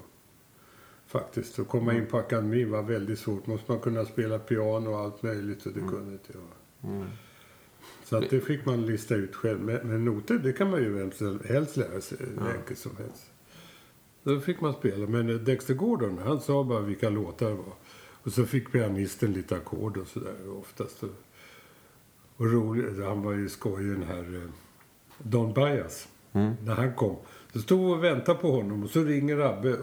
Faktiskt. Att komma in på akademin var väldigt svårt. Måste man kunna spela piano och allt möjligt och det kunde inte jag. Mm. Så att det fick man lista ut själv. Men, men noter, det kan man ju vem som helst lära sig. hur enkelt som helst. Då fick man spela. Men eh, Dexter Gordon, han sa bara vilka låtar det var. Och så fick pianisten lite ackord och sådär oftast. Och, och roligt, han var ju skoj den här eh, Don Bias. Mm. När han kom. Så stod vi och väntade på honom och så ringer Abbe eh,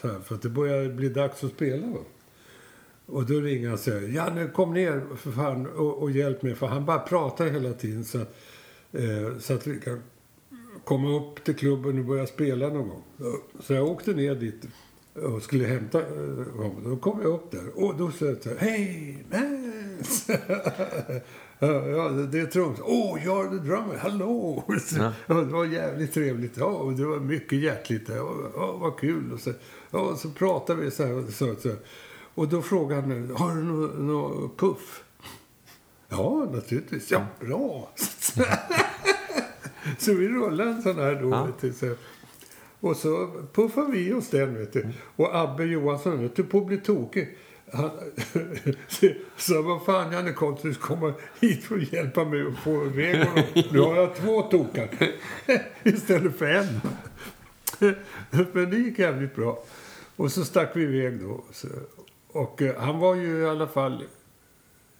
så här, för att det börjar bli dags att spela. Va? Och då ringer han och säger Janne kom ner för fan och, och hjälp mig för han bara pratar hela tiden så att, eh, så att vi kan komma upp till klubben och börja spela någon gång. Så jag åkte ner dit och skulle hämta eh, honom. Då kom jag upp där och då sa jag så här, Hej Mans! ja, det är trums. Åh, oh, you're the drummer, hallå! Ja. Det var jävligt trevligt. Ja, och det var mycket hjärtligt. Ja, ja, vad kul. Och så, ja, och så pratade vi så här. Och, så, så. Och då frågade han, har du någon nå puff? Ja, naturligtvis. Ja, bra. så vi rullade en sån här då. Ja. du, så. Och så puffade vi oss den, vet du. Och Abbe Johansson, vet du, på att bli tokig. Han sa, vad fan Janne Kontrus komma hit för att hjälpa mig att få iväg. Nu har jag två tokar istället för en. Men det gick jävligt bra. Och så stack vi iväg då. Så, och eh, han var ju i alla fall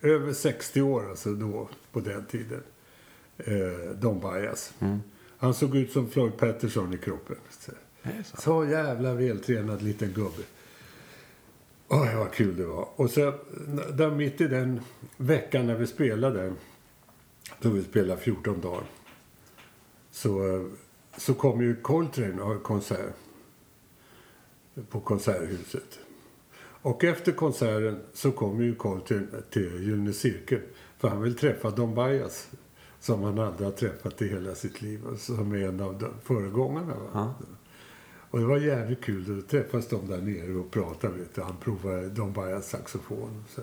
över 60 år alltså då, på den tiden. Eh, Don Bias. Han såg ut som Floyd Patterson i kroppen. Så, så. så jävla vältränad liten gubbe. Oj, vad kul det var. Och så där mitt i den veckan när vi spelade, då vi spelade 14 dagar, så, så kom ju Coltrane och konsert på Konserthuset. Och efter konserten så kom ju Coltrane till Gyllene Cirkeln. För han vill träffa Don Bias. Som han aldrig har träffat i hela sitt liv. Som är en av de föregångarna. Va? Ja. Och det var jävligt kul. Då träffas de där nere och pratade. Vet du. Han provade Don Bias saxofon. Så.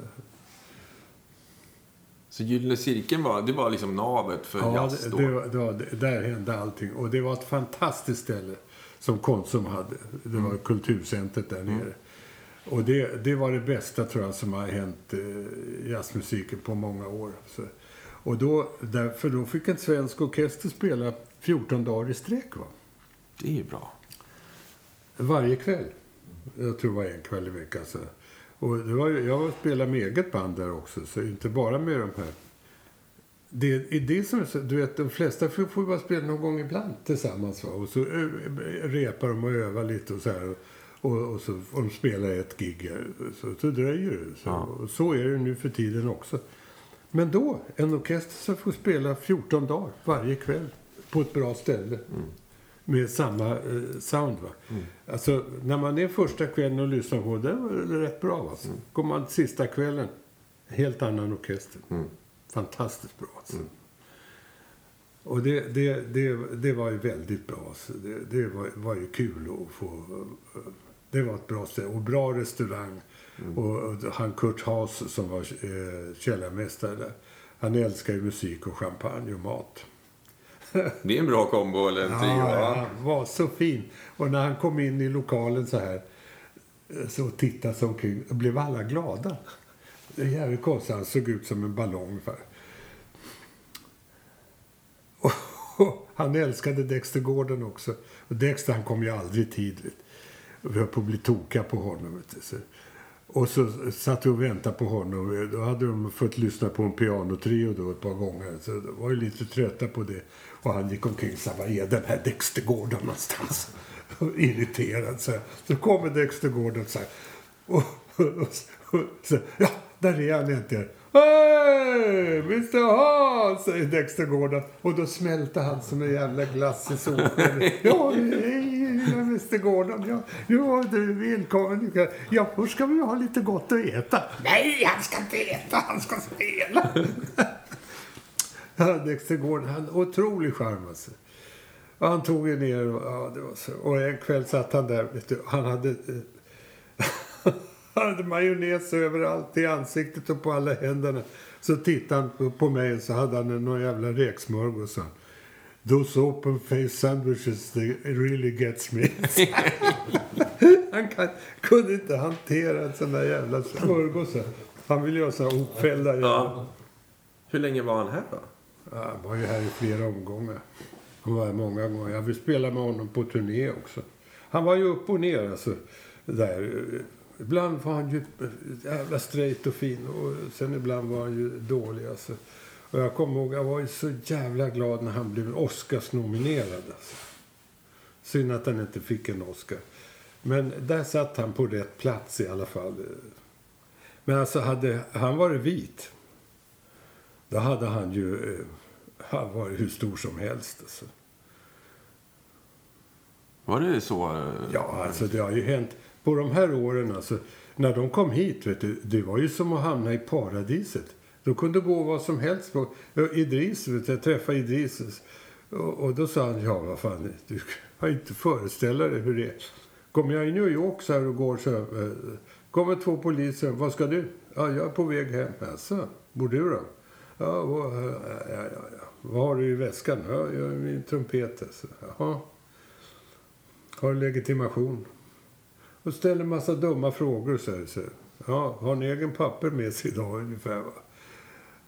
Så Gyllene Cirkeln var, det var liksom navet för Ja, jazz det, då? det, var- det, var- där hände allting. Och det var ett fantastiskt ställe som Konsum hade. Det var kulturcentret där nere. Och det, det var det bästa tror jag som har hänt eh, jazzmusiken på många år. Så. Och då, därför då fick en svensk orkester spela 14 dagar i sträck. Va? Det är ju bra. Varje kväll. Jag tror det var en kväll i veckan. Så. Och det var, jag spelade med eget band där också, så inte bara med de här. Det är det som du vet, de flesta får, får bara spela någon gång ibland tillsammans. Va? Och så ö, repar de och övar lite och så här. Och, och så får de spela ett gig. här. Så, så dröjer det. Så, Ja. så är det nu för tiden också. Men då, en orkester som får spela 14 dagar varje kväll på ett bra ställe. Med samma eh, sound. Va? Alltså, när man är första kvällen och lyssnar på det, var rätt bra. Alltså. Kommer man sista kvällen, helt annan orkester. Mm. Fantastiskt bra. Alltså. Och det, det, det, det var ju väldigt bra. Alltså. Det, det var, var ju kul att få... Det var ett bra ställe. Och bra restaurang. Och, och han Kurt Haas som var eh, källarmästare där. Han älskar ju musik och champagne och mat. Det är en bra kombo eller en trio, Ja, han var så fin. Och när han kom in i lokalen så här eh, så tittade sig omkring och blev alla glada. Det är jävligt konstigt. Han såg ut som en ballong. ungefär. Och han älskade Dexter Gordon också. Och Dexter han kom ju aldrig i tid. vet du. Vi höll på att bli tokiga på honom. Och så satt vi och väntade på honom. Då hade de fått lyssna på en pianotrio då ett par gånger. Så de var ju lite trötta på det. Och han gick omkring och sa, vad är den här Dexter Gordon någonstans? Och irriterad. Så, så kommer Dexter Gordon så här. Och, och, och, och så, ja, där är han äntligen. Hej! Mr Hans! säger Dexter Gordon. Och då smälter han som en jävla glass i solskenet. Ja, Mr Gordon. Ja, du är välkommen. Du kan- Ja, först ska vi ha lite gott att äta. Nej, han ska inte äta. Han ska spela. Dexter Gordon, han otrolig charm alltså. Och han tog ju ner och, ja, det var så. och en kväll satt han där. Du, han hade, han hade majonnäs överallt i ansiktet och på alla händerna. Så tittade han på mig och så hade han någon jävla räksmörgås. Those open face sandwiches, they really gets me. han kan, kunde inte hantera en sån där jävla smörgås. Han ville göra så här ofällda Ja. Hur länge var han här då? Ja, han var ju här i flera omgångar. Han var här många gånger. Jag vill spela med honom på turné också. Han var ju upp och ner alltså. Där. Ibland var han ju jävla straight och fin och sen ibland var han ju dålig alltså. Och jag kommer ihåg, jag var ju så jävla glad när han blev Oscars-nominerad alltså. Synd att han inte fick en Oscar. Men där satt han på rätt plats i alla fall. Men alltså hade han varit vit då hade han ju eh, han varit hur stor som helst. Alltså. Var det så? eh, Ja, alltså det har ju hänt. På de här åren, alltså, när de kom hit, vet du, det var ju som att hamna i paradiset. De kunde gå vad som helst. På, eh, Idris, vet du, jag träffade Idris. Och, och då sa han, ja vad fan, du kan inte föreställa dig hur det är. Kommer jag i New York så här och går så eh, kommer två poliser, vad ska du? Ja, jag är på väg hem. Alltså, bor du då? Ja, vad, eh, ja, ja, ja. vad har du i väskan? Ja, jag har min trumpet. Alltså. Jaha. Har du legitimation. Och ställer massa dumma frågor. Så här, så. Ja, har ni egen papper med sig idag ungefär? Va?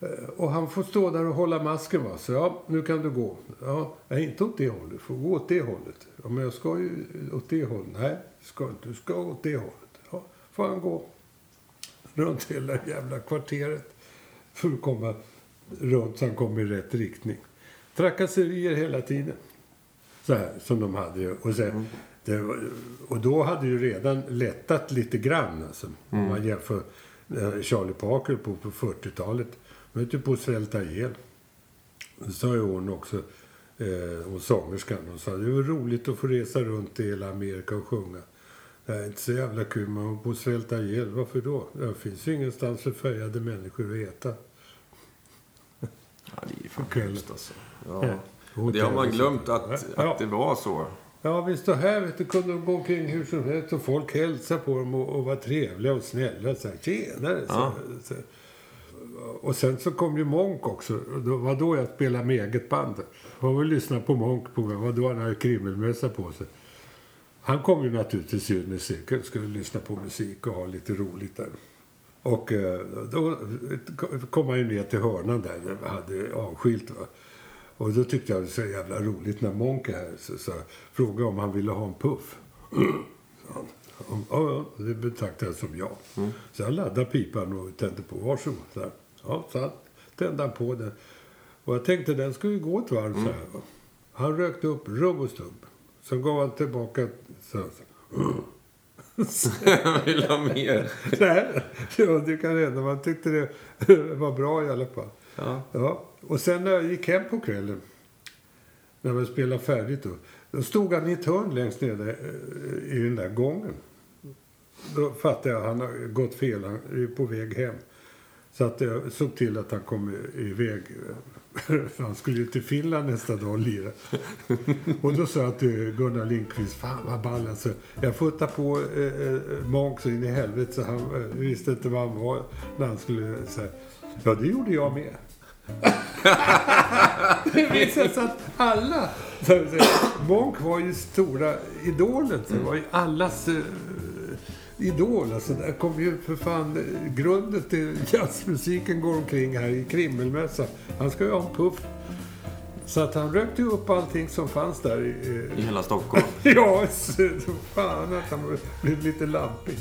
Eh, Och han får stå där och hålla masken. Va? Så ja, nu kan du gå. Ja, nej, inte åt det hållet. Du får gå åt det hållet. Ja, men jag ska ju åt det hållet. Nej, ska inte. Du ska åt det hållet. Ja, får han gå runt hela jävla kvarteret för att komma runt så han kommer i rätt riktning. Trakasserier hela tiden. Så här, som de hade. Och, sen, det var, och då hade ju redan lättat lite grann. Alltså, Om man jämför eh, Charlie Parker på, på 40-talet. De höll ju på att svälta ihjäl. Det sa ju hon också, eh, hon sångerskan. Hon sa det var roligt att få resa runt i hela Amerika och sjunga. Det är inte så jävla kul, man håller på att svälta ihjäl. Varför då? Det finns ju ingenstans för färgade människor att äta. Ja, det är fan Okej. hemskt alltså. Ja. Det har man glömt att, Ja. att det var så. Ja, visst. Och här vet du, kunde de gå omkring hur som helst och folk hälsade på dem och, och var trevliga och snälla. Så här, Tjenare! Så, Ja. så. Och sen så kom ju Monk också. Det var då jag spelade med eget band. Man vill lyssna på Monk på mig. Vad då han hade krimmelmössa på sig. Han kom ju naturligtvis ut med cykeln. Skulle lyssna på musik och ha lite roligt där. Och eh, då kom han ju ner till hörnan där. Där vi hade avskilt. Va? Och då tyckte jag det var så jävla roligt när Monk är här. Så, så frågade om han ville ha en puff. Han, Ja, ja, det betraktade jag som ja. Så jag laddade pipan och tände på. Varsågod. Ja, han tände han på den. Och jag tänkte den ju gå ett varv så här. va. Han rökte upp rubb och stubb. Sen gav han tillbaka så här. Så. Jag vill ha mer. Nej, ja, det kan hända. Man tyckte det var bra i alla fall. Ja. Ja, och sen när jag gick hem på kvällen, när vi spelade färdigt då, då stod han i ett hörn längst ner där, eh, i den där gången. Då fattade jag att han har gått fel, han är på väg hem. Så att jag såg till att han kom iväg. Han skulle ju till Finland nästa dag och lira. Och då sa jag till Gunnar Lindqvist, fan vad ball alltså. Jag futtade på eh, eh Monk så in i helvete så han eh, visste inte vad han var när han skulle säga. Ja, det gjorde jag med. det visade sig att alla... Monk var ju stora idolen. Det var ju allas eh, idol. Alltså, där kom ju för fan eh, grunden till jazzmusiken går omkring här i Krimmelmässan. Han ska ju ha en puff. Så att han rökte ju upp allting som fanns där. i- I hela Stockholm. Ja, så fan att han blev lite lampig.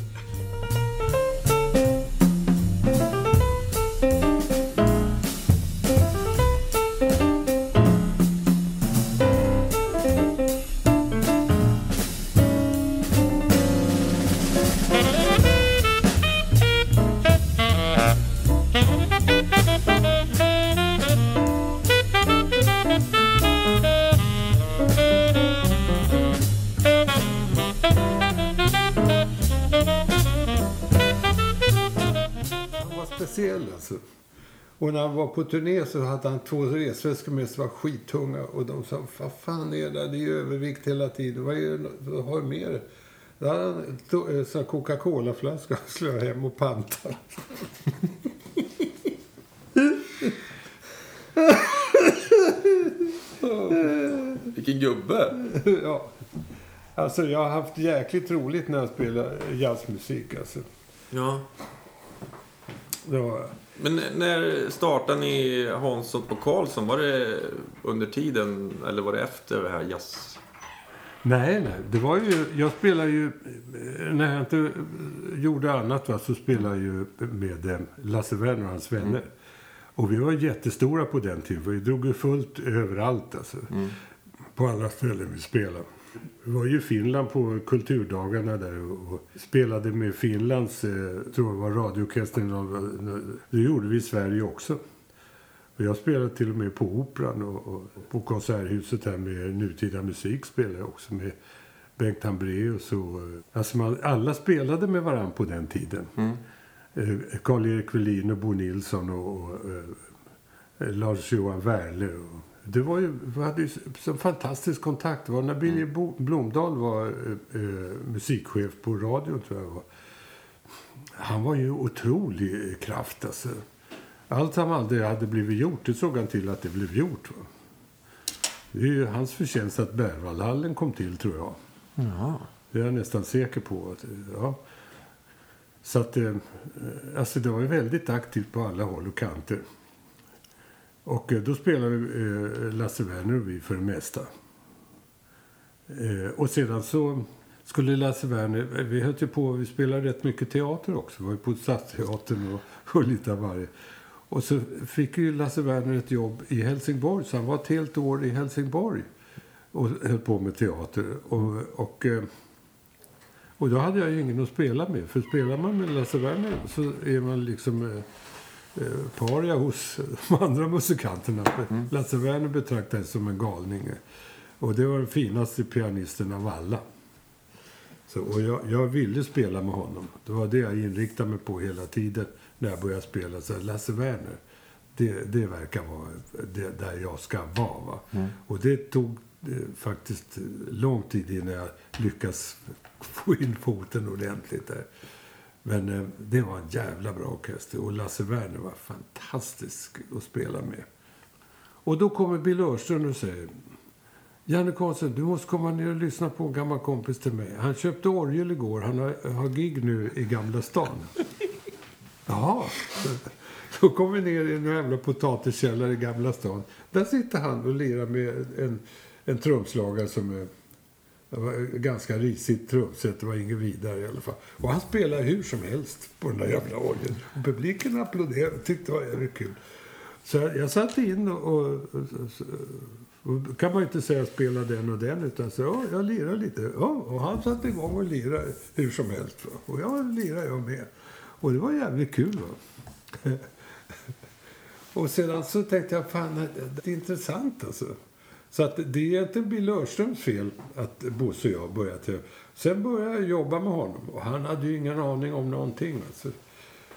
Han var på turné så hade han två resväskor med sig var skittunga. Och de sa, vad fan är det? Det är ju övervikt hela tiden. Vad, är det, vad har du med dig? Då hade han en sån Coca-Cola-flaska och slår hem och pantar. Vilken gubbe! ja. Alltså jag har haft jäkligt roligt när jag spelar jazzmusik alltså. Ja. Jag. Men när startade ni Hansson på Karlsson? Var det under tiden eller var det efter det här jazz... Nej, nej. Det var ju, jag spelade ju... När jag inte gjorde annat va, så spelade jag ju med eh, Lasse Werner och hans vänner. Och vi var jättestora på den tiden. Vi drog ju fullt överallt alltså. På alla ställen vi spelade. Vi var ju i Finland på kulturdagarna där och, och spelade med Finlands, eh, tror jag var radioorkestern. Det gjorde vi i Sverige också. Och jag spelade till och med på Operan och, och på Konserthuset här med nutida musik spelade jag också med Bengt Hambraeus och... eh, Alltså man, alla spelade med varandra på den tiden. Eh, Karl-Erik Welin och Bo Nilsson och, och eh, Lars-Johan Werle. Och, det var ju, vi hade ju så fantastisk kontakt. Det var när Billy Bo- Blomdahl var eh, eh, musikchef på radion tror jag var. Han var ju otrolig eh, kraft alltså. Allt som aldrig hade blivit gjort, det såg han till att det blev gjort. Va? Det är ju hans förtjänst att Berwaldhallen kom till tror jag. Ja. Det är jag nästan säker på. Att, ja. Så att, eh, alltså det var ju väldigt aktivt på alla håll och kanter. Och eh, då spelade eh, Lasse Werner och vi för det mesta. Eh, och sedan så skulle Lasse Werner, vi höll ju på, vi spelade rätt mycket teater också. Vi var ju på Stadsteatern och, och lite av varje. Och så fick ju Lasse Werner ett jobb i Helsingborg, så han var ett helt år i Helsingborg och höll på med teater. Och, och, och då hade jag ju ingen att spela med. För spelar man med Lasse Werner så är man liksom paria hos de andra musikanterna. Lasse Werner betraktades som en galning. Och det var den finaste pianisten av alla. Så, och jag, jag ville spela med honom. Det var det jag inriktade mig på hela tiden när jag började spela. Så Lasse Werner, det, det verkar vara det, där jag ska vara. Va? Och det tog eh, faktiskt lång tid innan jag lyckas få in foten ordentligt där. Men eh, det var en jävla bra orkester. Och Lasse Werner var fantastisk att spela med. Och då kommer Bill Örström och säger Janne Karlsson, du måste komma ner och lyssna på en gammal kompis till mig. Han köpte orgel igår. Han har, har gig nu i Gamla stan. Jaha. Då kom vi ner i en jävla potatiskällare i Gamla stan. Där sitter han och lirar med en, en trumslagare som är det var ganska risigt trumset. Det var inget vidare i alla fall. Och han spelade hur som helst på den där jävla orgeln. Och publiken applåderade och tyckte det var jävligt kul. Så jag, jag satte in och, och, och, och kan man inte säga spela den och den utan så ja, jag lirar lite. Ja, och han satte igång och lirade hur som helst. Va? Och jag lirade jag med. Och det var jävligt kul. Va? och sedan så tänkte jag, fan det är intressant alltså. Så att det är inte Bill Örströms fel att Bosse och jag började till. Sen började jag jobba med honom och han hade ju ingen aning om någonting. Alltså.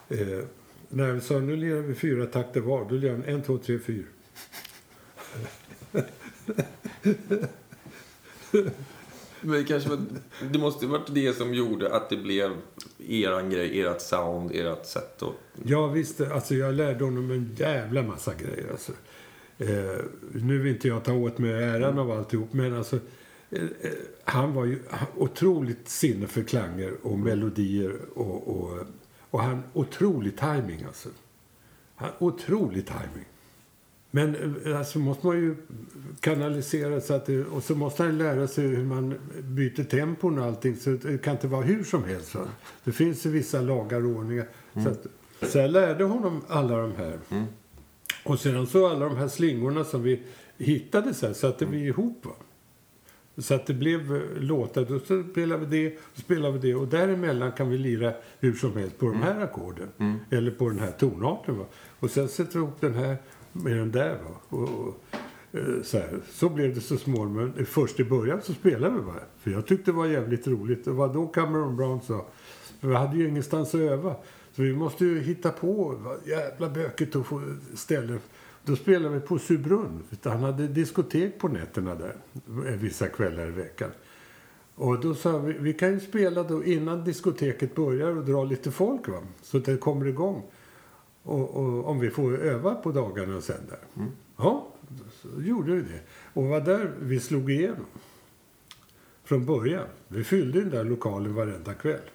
Eh, när vi sa nu lirar vi fyra takter var, då lirade han en, två, tre, fyra. Men det, kanske var, det måste varit det som gjorde att det blev eran grej, ert sound, ert sätt att... Jag visste, alltså jag lärde honom en jävla massa grejer. Alltså. Eh, nu vill inte jag ta åt mig äran av alltihop, men alltså eh, eh, han var ju otroligt sinne för klanger och melodier och, och, och han otrolig timing alltså. Han, otrolig timing. Men eh, alltså måste man ju kanalisera så att det, och så måste han lära sig hur man byter tempon och allting. Så det kan inte vara hur som helst. Va? Det finns ju vissa lagar och ordningar. Så, att, så jag lärde honom alla de här. Och sedan så alla de här slingorna som vi hittade så här, satte vi ihop. Va? Så att det blev eh, låtar. Då så spelade vi det, så spelade vi det. Och däremellan kan vi lira hur som helst på de här ackorden. Eller på den här tonarten. Va? Och sen sätter vi ihop den här med den där. Va? Och, och, eh, så, här. så blev det så småningom. Men Först i början så spelade vi bara. För jag tyckte det var jävligt roligt. Det var då Cameron Brown sa vi hade ju ingenstans att öva. Så vi måste ju hitta på jävla böket och få ställen. Då spelade vi på Subrunn. Han hade diskotek på nätterna där. Eh, vissa kvällar i veckan. Och då sa vi, vi kan ju spela då innan diskoteket börjar och dra lite folk va. Så att det kommer igång. Och, och om vi får öva på dagarna sen där. Mm. Ja, så gjorde vi det. Och var där vi slog igenom. Från början. Vi fyllde den där lokalen varenda kväll.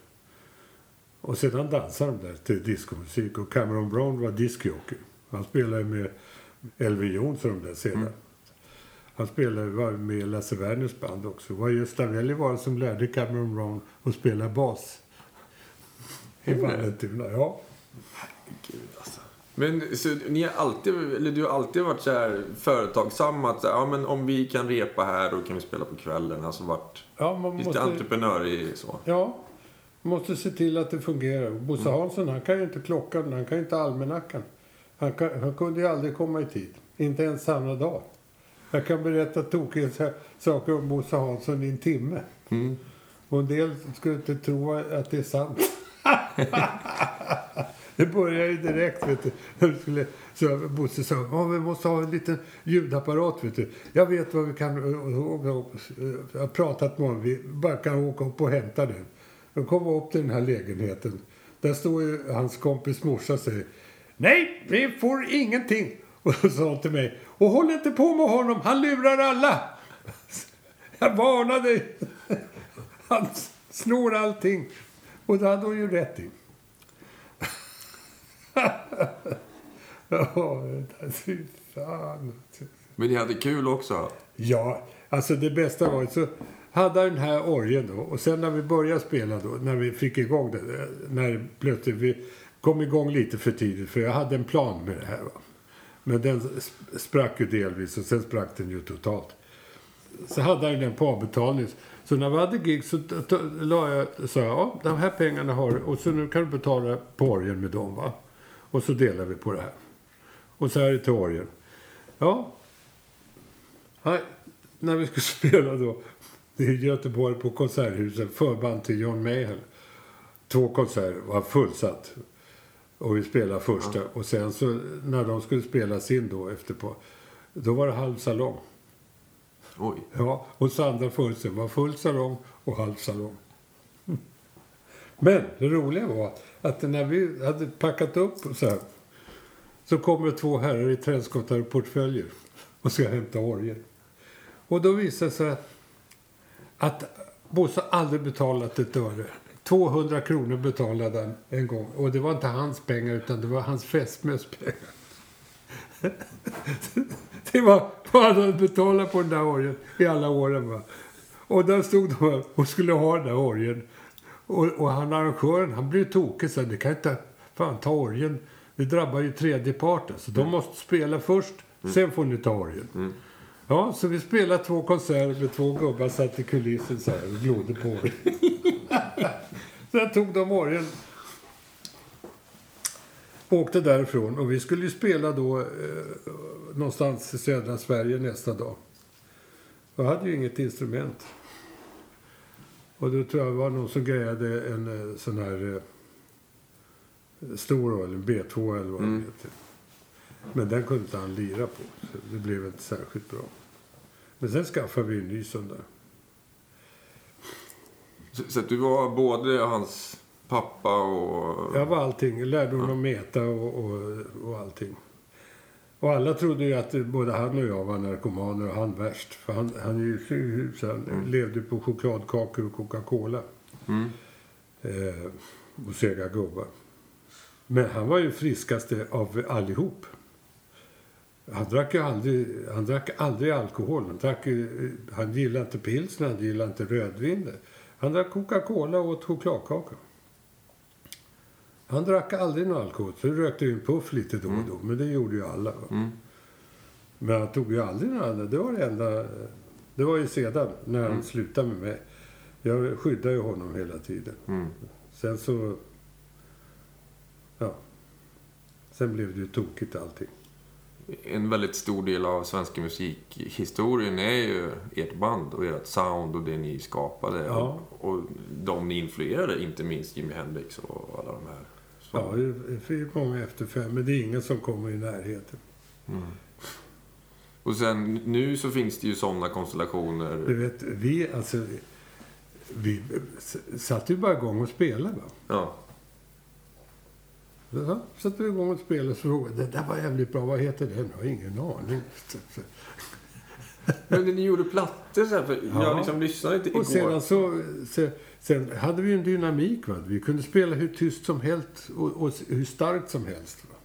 Och sedan dansade de där till diskomusik. Och Cameron Brown var diskjockey. Han spelade med Elver Jonsson de där sedan. Mm. Han spelade, var med i Lasse Werners band också. Det var Gösta Welli var som lärde Cameron Brown att spela bas. I Vallentuna, ja. Herregud alltså. Men så ni har alltid, eller du har alltid varit så här företagsam att ja, men om vi kan repa här då kan vi spela på kvällen. Alltså varit ja, man lite måste, entreprenör i så. Ja, måste se till att det fungerar. Bosse mm. Hansson han kan ju inte klockan, han kan ju inte almanackan. Han, kan, han kunde ju aldrig komma i tid. Inte ens samma dag. Jag kan berätta tokiga saker om Bosse Hansson i en timme. Mm. Och en del skulle inte tro att det är sant. det började ju direkt, vet du. Skulle, så Bosse sa, oh, vi måste ha en liten ljudapparat, vet du. Jag vet vad vi kan... Jag har pratat med honom. Vi bara kan åka upp och hämta den. De kommer upp till den här lägenheten. Där står ju hans kompis morsa och säger Nej, vi får ingenting. Och så sa han till mig, och håll inte på med honom, han lurar alla. Jag varnar dig. Han snor allting. Och det hade hon ju rätt i. ja, fy fan. Men ni hade kul också? Ja, alltså det bästa var så hade den här orgeln då. Och sen när vi började spela då, när vi fick igång det, när plötsligt vi kom igång lite för tidigt, för jag hade en plan med det här. Va? Men den sprack ju delvis och sen sprack den ju totalt. Så hade han den på avbetalning. Så när vi hade gig så la jag, sa jag, ja, de här pengarna har och så nu kan du betala på orgeln med dem va. Och så delar vi på det här. Och så här är det till orgeln. Ja. Nej, när vi skulle spela då i Göteborg på Konserthuset, förband till John Mayall. Två konserter, var fullsatt. Och vi spelade första. Ja. Och sen så när de skulle spela sin då efter på, då var det halv salong. Oj. Ja, och så andra födelsen var full salong och halv salong. Men det roliga var att när vi hade packat upp så här, så kommer två herrar i trädskottar och portföljer och ska hämta orgeln. Och då visade det sig att Bosse aldrig betalat ett öre. 200 kronor betalade han en gång. Och det var inte hans pengar utan det var hans fästmös pengar. det var vad han hade betalat på den där orgeln i alla åren. Va? Och där stod de och skulle ha den där orgeln. Och, och han arrangören, han blev tokig. Så det kan inte fan ta orgeln. Det drabbar ju tredje parten. Så de mm. måste spela först. Mm. Sen får ni ta orgeln. Mm. Ja, så vi spelade två konserter med två gubbar satt i kulissen så här och glodde på. Sen tog de orgeln. Åkte därifrån och vi skulle ju spela då eh, någonstans i södra Sverige nästa dag. Jag hade ju inget instrument. Och då tror jag det var någon som grejade en eh, sån här eh, stor eller B2 eller vad mm. det heter. Men den kunde inte han lira på. Så det blev inte särskilt bra. Men sen skaffade vi en ny sån där. Så, så att du var både hans pappa och... Jag var allting. Jag lärde honom ja. mäta och, och, och allting. Och alla trodde ju att både han och jag var narkomaner och han värst. För han, han, ju, han mm. levde på chokladkakor och Coca-Cola. Mm. Eh, och sega gubbar. Men han var ju friskaste av allihop. Han drack ju aldrig, han drack aldrig alkohol. Han, drack, han gillade inte pilsner, han gillade inte rödvin. Han drack Coca-Cola och åt chokladkaka. Han drack aldrig någon alkohol. Så rökte ju en puff lite då och då. Mm. Men det gjorde ju alla. Mm. Men han tog ju aldrig några andra. Det var det enda. Det var ju sedan när han mm. slutade med mig. Jag skyddade ju honom hela tiden. Mm. Sen så... Ja. Sen blev det ju tokigt allting. En väldigt stor del av svenska musikhistorien är ju ert band och ert sound och det ni skapade. Ja. Och, och de ni influerade, inte minst Jimi Hendrix och alla de här. Så, Ja, det många efter fem, men det är ingen som kommer i närheten. Och sen nu så finns det ju sådana Du konstellationer. vet, vi, alltså, vi satte ju bara igång och spelade. Va? Ja. Så satte vi igång och spelade så frågade det där var jävligt bra, vad heter den? Jag har ingen aning. Men ni gjorde plattor så här, för Ja. jag liksom lyssnade inte igår. Och sedan så... se- Sen hade vi en dynamik. Va? Vi kunde spela hur tyst som helst och, och hur starkt som helst. Va?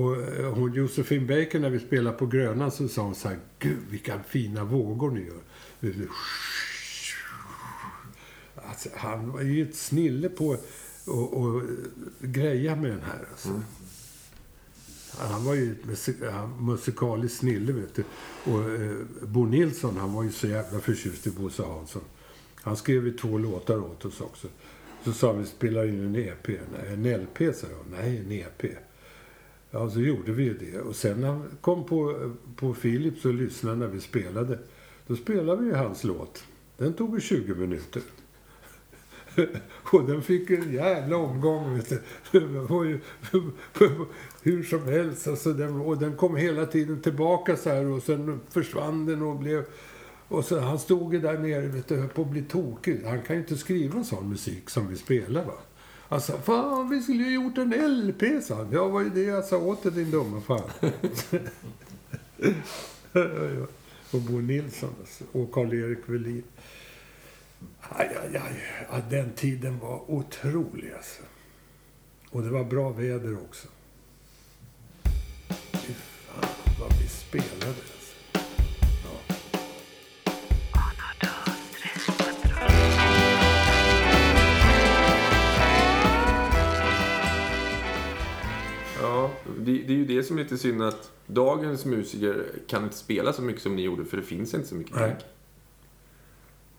Och eh, hon Josefin Baker, när vi spelade på Grönan, så sa hon så här, Gud vilka fina vågor ni gör. Alltså, han var ju ett snille på att och, greja med den här. Alltså. Han var ju ett musik- han- musikalisk snille, vet du. Och eh, Bo Nilsson, han var ju så jävla förtjust i Bosse Hansson. Han skrev ju två låtar åt oss också. Så sa vi, spelar in en EP. En LP, sa jag. Nej, en EP. Ja, så gjorde vi ju det. Och sen när han kom på, på Philips och lyssnade när vi spelade. Då spelade vi ju hans låt. Den tog ju 20 minuter. Och den fick en jävla omgång. Vet du. Det var ju hur som helst. Alltså den, och den kom hela tiden tillbaka så här och sen försvann den och blev... Och så, han stod ju där nere vet du, höll på att bli tokig. Han kan ju inte skriva sån musik som vi spelar va. Alltså, fan vi skulle ju gjort en LP, sa han. Ja, vad är det jag sa åt dig din dumma fan. och Bo Nilsson alltså, och Karl-Erik Welin. Aj, aj, aj. Ja, den tiden var otrolig alltså. Och det var bra väder också. Fy fan vad vi spelade alltså. Ja. Ja, det, det är ju det som är lite synd att dagens musiker kan inte spela så mycket som ni gjorde för det finns inte så mycket Nej.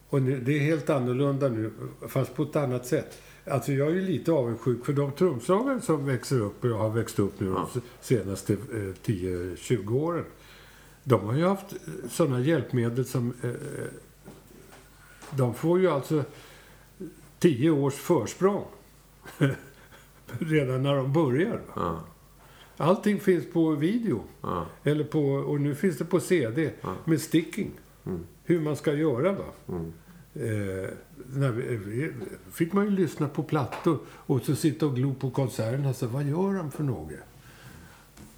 Och nu, det är helt annorlunda nu, fast på ett annat sätt. Alltså jag är ju lite avundsjuk för de trumslagare som växer upp, och har växt upp nu Ja. de senaste eh, 10-20 åren. De har ju haft sådana hjälpmedel som... Eh, de får ju alltså 10 års försprång. Redan när de börjar. Ja, Allting finns på video. ja, Eller på, och nu finns det på CD med sticking. Mm. Hur man ska göra. va mm. Eh, vi, fick man ju lyssna på plattor och så sitta och glo på konserterna. Så vad gör de för något?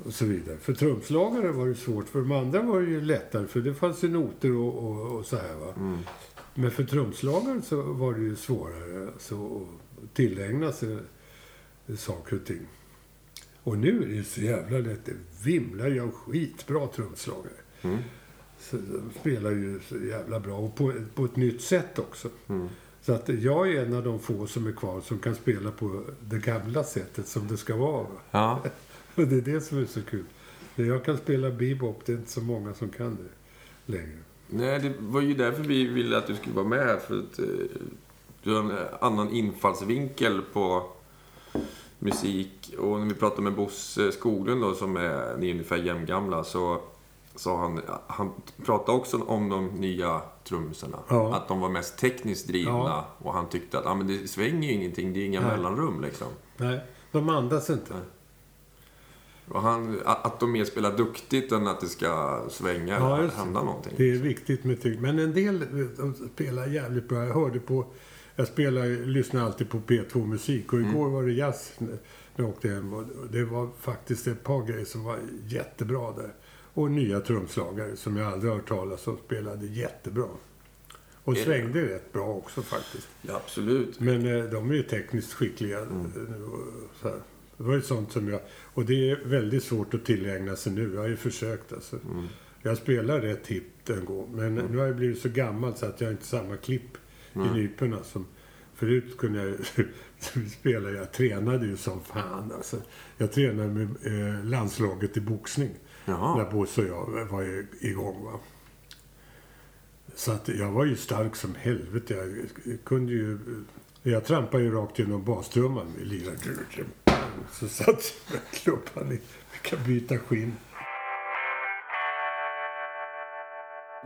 Och så vidare. För trumslagare var det svårt. För de andra var det ju lättare. För det fanns ju noter och, och, och så här. Va? Mm. Men för trumslagare så var det ju svårare alltså, att tillägna sig saker och ting. Och nu är det så jävla lätt. Det vimlar ju av skitbra trumslagare. Mm. Så de spelar ju så jävla bra. Och på, på ett nytt sätt också. Mm. Så att jag är en av de få som är kvar som kan spela på det gamla sättet som det ska vara. va. ja. Och det är det som är så kul. När jag kan spela bebop, det är inte så många som kan det längre. Nej, det var ju därför vi ville att du skulle vara med. här, För att eh, du har en annan infallsvinkel på musik. Och när vi pratade med Bosse Skoglund då, som är, ni är ungefär jämngamla, så sa han, han pratade också om de nya trummisarna. Ja. Att de var mest tekniskt drivna. Ja. Och han tyckte att ah, men det svänger ju ingenting, det är inga Nej. mellanrum liksom. Nej, de andas inte. Och han, att de mer spelar duktigt än att det ska svänga Ja, eller hända någonting. Det är viktigt med tyg. Men en del de spelar jävligt bra. Jag hörde på... Jag spelar, lyssnar alltid på P2-musik och igår var det jazz när jag åkte hem. Det var faktiskt ett par grejer som var jättebra där. Och nya trumslagare som jag aldrig har hört talas om spelade jättebra. Och Är det? svängde rätt bra också faktiskt. Ja, absolut. Men eh, de är ju tekniskt skickliga. Mm. eh, Så här. Det var ju sånt som jag... Och det är väldigt svårt att tillägna sig nu. Jag har ju försökt alltså. Mm. Jag spelar rätt hippt en gång. Men nu har jag blivit så gammal så att jag har inte samma klipp i Nej. nyporna som... Förut kunde jag spela. Jag tränade ju som fan alltså. Jag tränade med eh, landslaget i boxning. Jaha. när Bosse och jag var igång. Va? Så att jag var ju stark som helvete. Jag kunde ju... Jag trampade ju rakt genom bastrumman. Vi lirade... Så satt jag med klubban i... Vi kan byta skinn.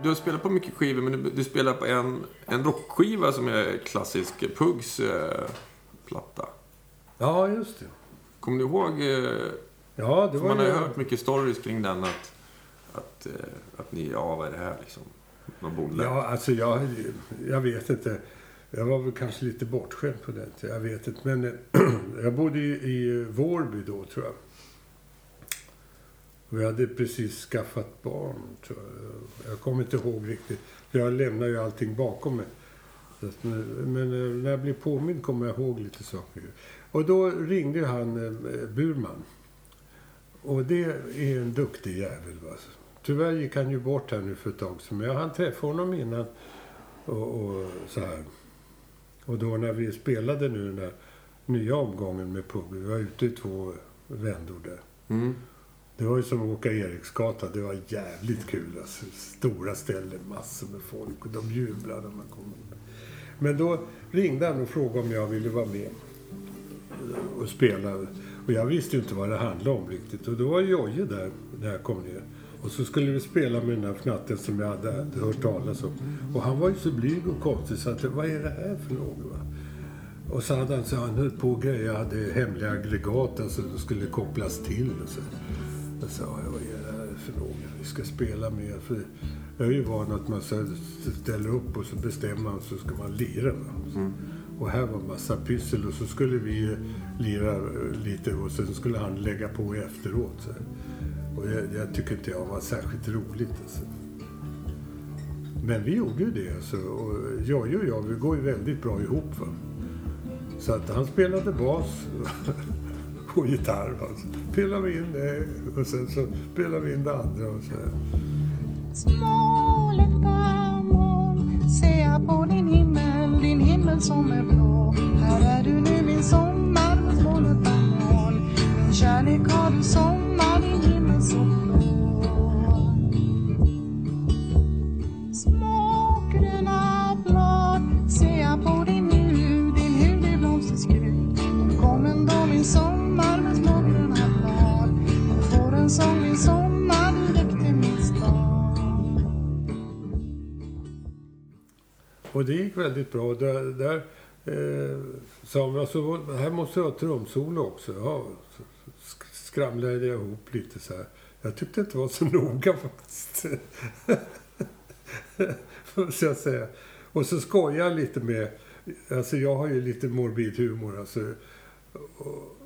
Du har spelat på mycket skivor, men du, du spelar på en, en rockskiva som är klassisk, Pugs eh, platta. Ja, just det. Kommer du ihåg eh, Ja, det var man har ju... hört mycket stories kring den att, att, eh, att ni, ja vad är det här liksom? Någon bonde? Ja, alltså jag, jag vet inte. Jag var väl kanske lite bortskämd på den tiden. Jag vet inte. Men eh, jag bodde i, i Vårby då, tror jag. Jag hade precis skaffat barn, tror jag. Jag kommer inte ihåg riktigt. Jag lämnar ju allting bakom mig. Men, eh, när jag blir påmind kommer jag ihåg lite saker. Och då ringde han eh, Burman. Och det är en duktig jävel. Va? Tyvärr gick han ju bort här nu för ett tag sedan. Men jag hann träffa honom innan. Och, och så här. Och då när vi spelade nu den där nya omgången med Pugg. Vi var ute i två vändor där. Mm. Det var ju som att åka Eriksgatan. Det var jävligt kul. Alltså. Stora ställen, massor med folk. Och de jublade när man kom. Men då ringde han och frågade om jag ville vara med och spela. Och jag visste ju inte vad det handlade om riktigt. Och då var Jojje där när jag kom ner. Och så skulle vi spela med den här fnatten som jag hade, hört talas om. Och han var ju så blyg och konstig så att vad är det här för något? Va? Och så hade han, så han höll på och jag hade hemliga aggregat alltså, som skulle kopplas till. Och så. Jag sa, jag, vad är det här för något vi ska spela med? För jag är ju van att man så ställer upp och så bestämmer man så ska man lira. Va? Mm. Och här var massa pyssel och så skulle vi lira eh, lite och sen skulle han lägga på efteråt. Så. Och jag, jag tycker inte jag var särskilt roligt. Alltså. Men vi gjorde ju det. Alltså. Och jag och jag, vi går ju väldigt bra ihop. Va? Så att han spelade bas och gitarr. Va? Så spelade vi in det och sen så spelade vi in det andra. Och så. här. Små lätta moln ser jag på din himmel, din som är blå. Här är du nu min sommar med små lätta moln. Min kärlek har du sommar, din himmel så blå. Små gröna blad ser jag på din hud, din hud är blomsterskrud. Kom ändå min sommar med små gröna blad. Jag får en sång Och det gick väldigt bra. Där, där eh, sa man alltså, här måste jag ha trumsolo också. Ja, skramlade jag ihop lite så här. Jag tyckte inte det var så noga faktiskt. Måste jag säga. Och så skojade jag lite med... Alltså jag har ju lite morbid humor. Alltså, och,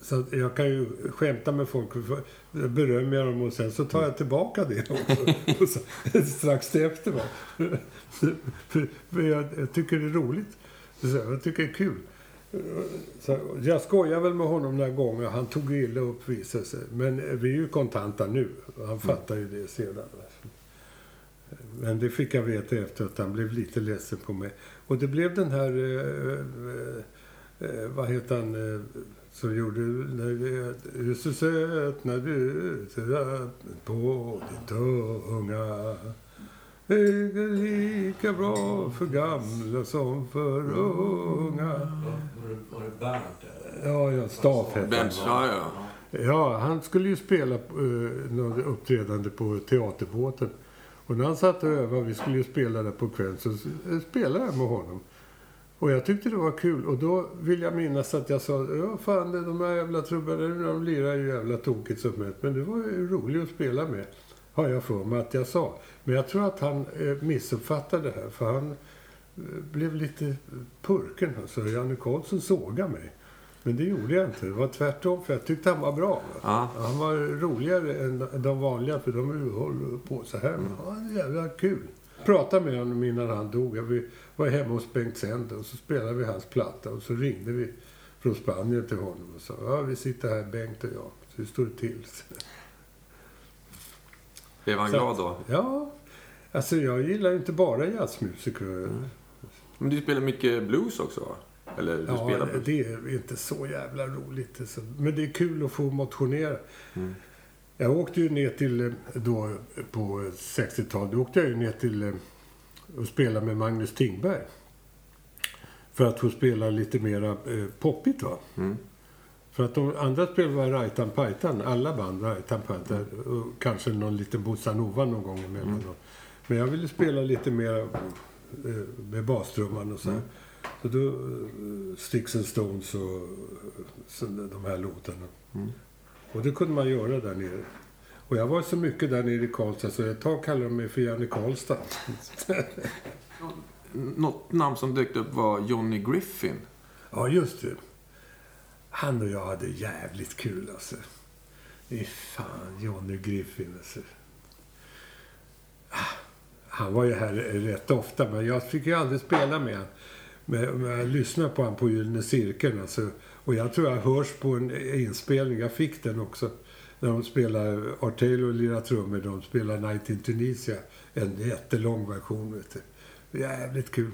så jag kan ju skämta med folk, berömmer jag dem och sen så tar jag tillbaka det också. Så, strax efter. För, för jag, jag tycker det är roligt. Jag tycker det är kul. Så jag skojar väl med honom några gånger. Han tog illa upp visade sig. Men vi är ju kontanta nu. Han fattar ju det sedan. Men det fick jag veta efter att han blev lite ledsen på mig. Och det blev den här... Eh, eh, eh, vad heter han? Eh, som gjorde... När vi, så söt när du söt på din tunga. Det är lika bra för gamla som för unga. Var det Bernt? Ja, ja, Staff hette han. Ja, ja. Ja, han skulle ju spela uh, något uppträdande på Teaterbåten. Och när han satt och övade, vi skulle ju spela där på kvällen, så spelade jag med honom. Och jag tyckte det var kul. Och då vill jag minnas att jag sa, ja fan det- de här jävla trubadurer, de lirar ju jävla tokigt som helst. Men det var ju roligt att spela med. Har jag för mig att jag sa. Men jag tror att han eh, missuppfattade det här. För han eh, blev lite purken. Alltså, Janne Karlsson sågade mig. Men det gjorde jag inte. Det var tvärtom, för jag tyckte han var bra. Ja. Han var roligare än de vanliga, för de håller på så här. Han var jävla kul. Pratade med honom innan han dog. Vi var hemma hos Bengt Sänder och så spelade vi hans platta. Och så ringde vi från Spanien till honom och sa ja, vi sitter här, Bengt och jag. Så det står till. Blev han Så- glad då? Ja, alltså jag gillar inte bara jazzmusiker. Men du spelar mycket blues också, va? Eller du Ja, spelar blues? det är inte så jävla roligt. Men det är kul att få motionera. Jag åkte ju ner till, eh, då på 60-talet, då åkte jag ju ner till eh, och spelade med Magnus Tingberg. För att få spela lite mera eh, poppigt va. Mm. För att de andra spelen var rajtan pajtan. Alla band rajtan pajtan. Och kanske någon liten bossa nova någon gång emellan. Men jag ville spela lite mer eh, med bastrumman och så här. Så då Sticks and Stones och så de här låtarna. Och det kunde man göra där nere. Och jag var så mycket där nere i Karlstad så ett tag kallade de mig för Janne Karlstad. Något namn som dök upp var Johnny Griffin. Ja, just det. Han och jag hade jävligt kul alltså. Fy fan, Johnny Griffin alltså. Ah, Han var ju här rätt ofta, men jag fick ju aldrig spela med honom. Men jag lyssnade på honom på Gyllene Cirkeln alltså. Och jag tror jag hörs på en inspelning, jag fick den också. När de spelar, Art Taylor lirar trummor, de spelar Night in Tunisia. En jättelång version, vet du. Jävligt kul.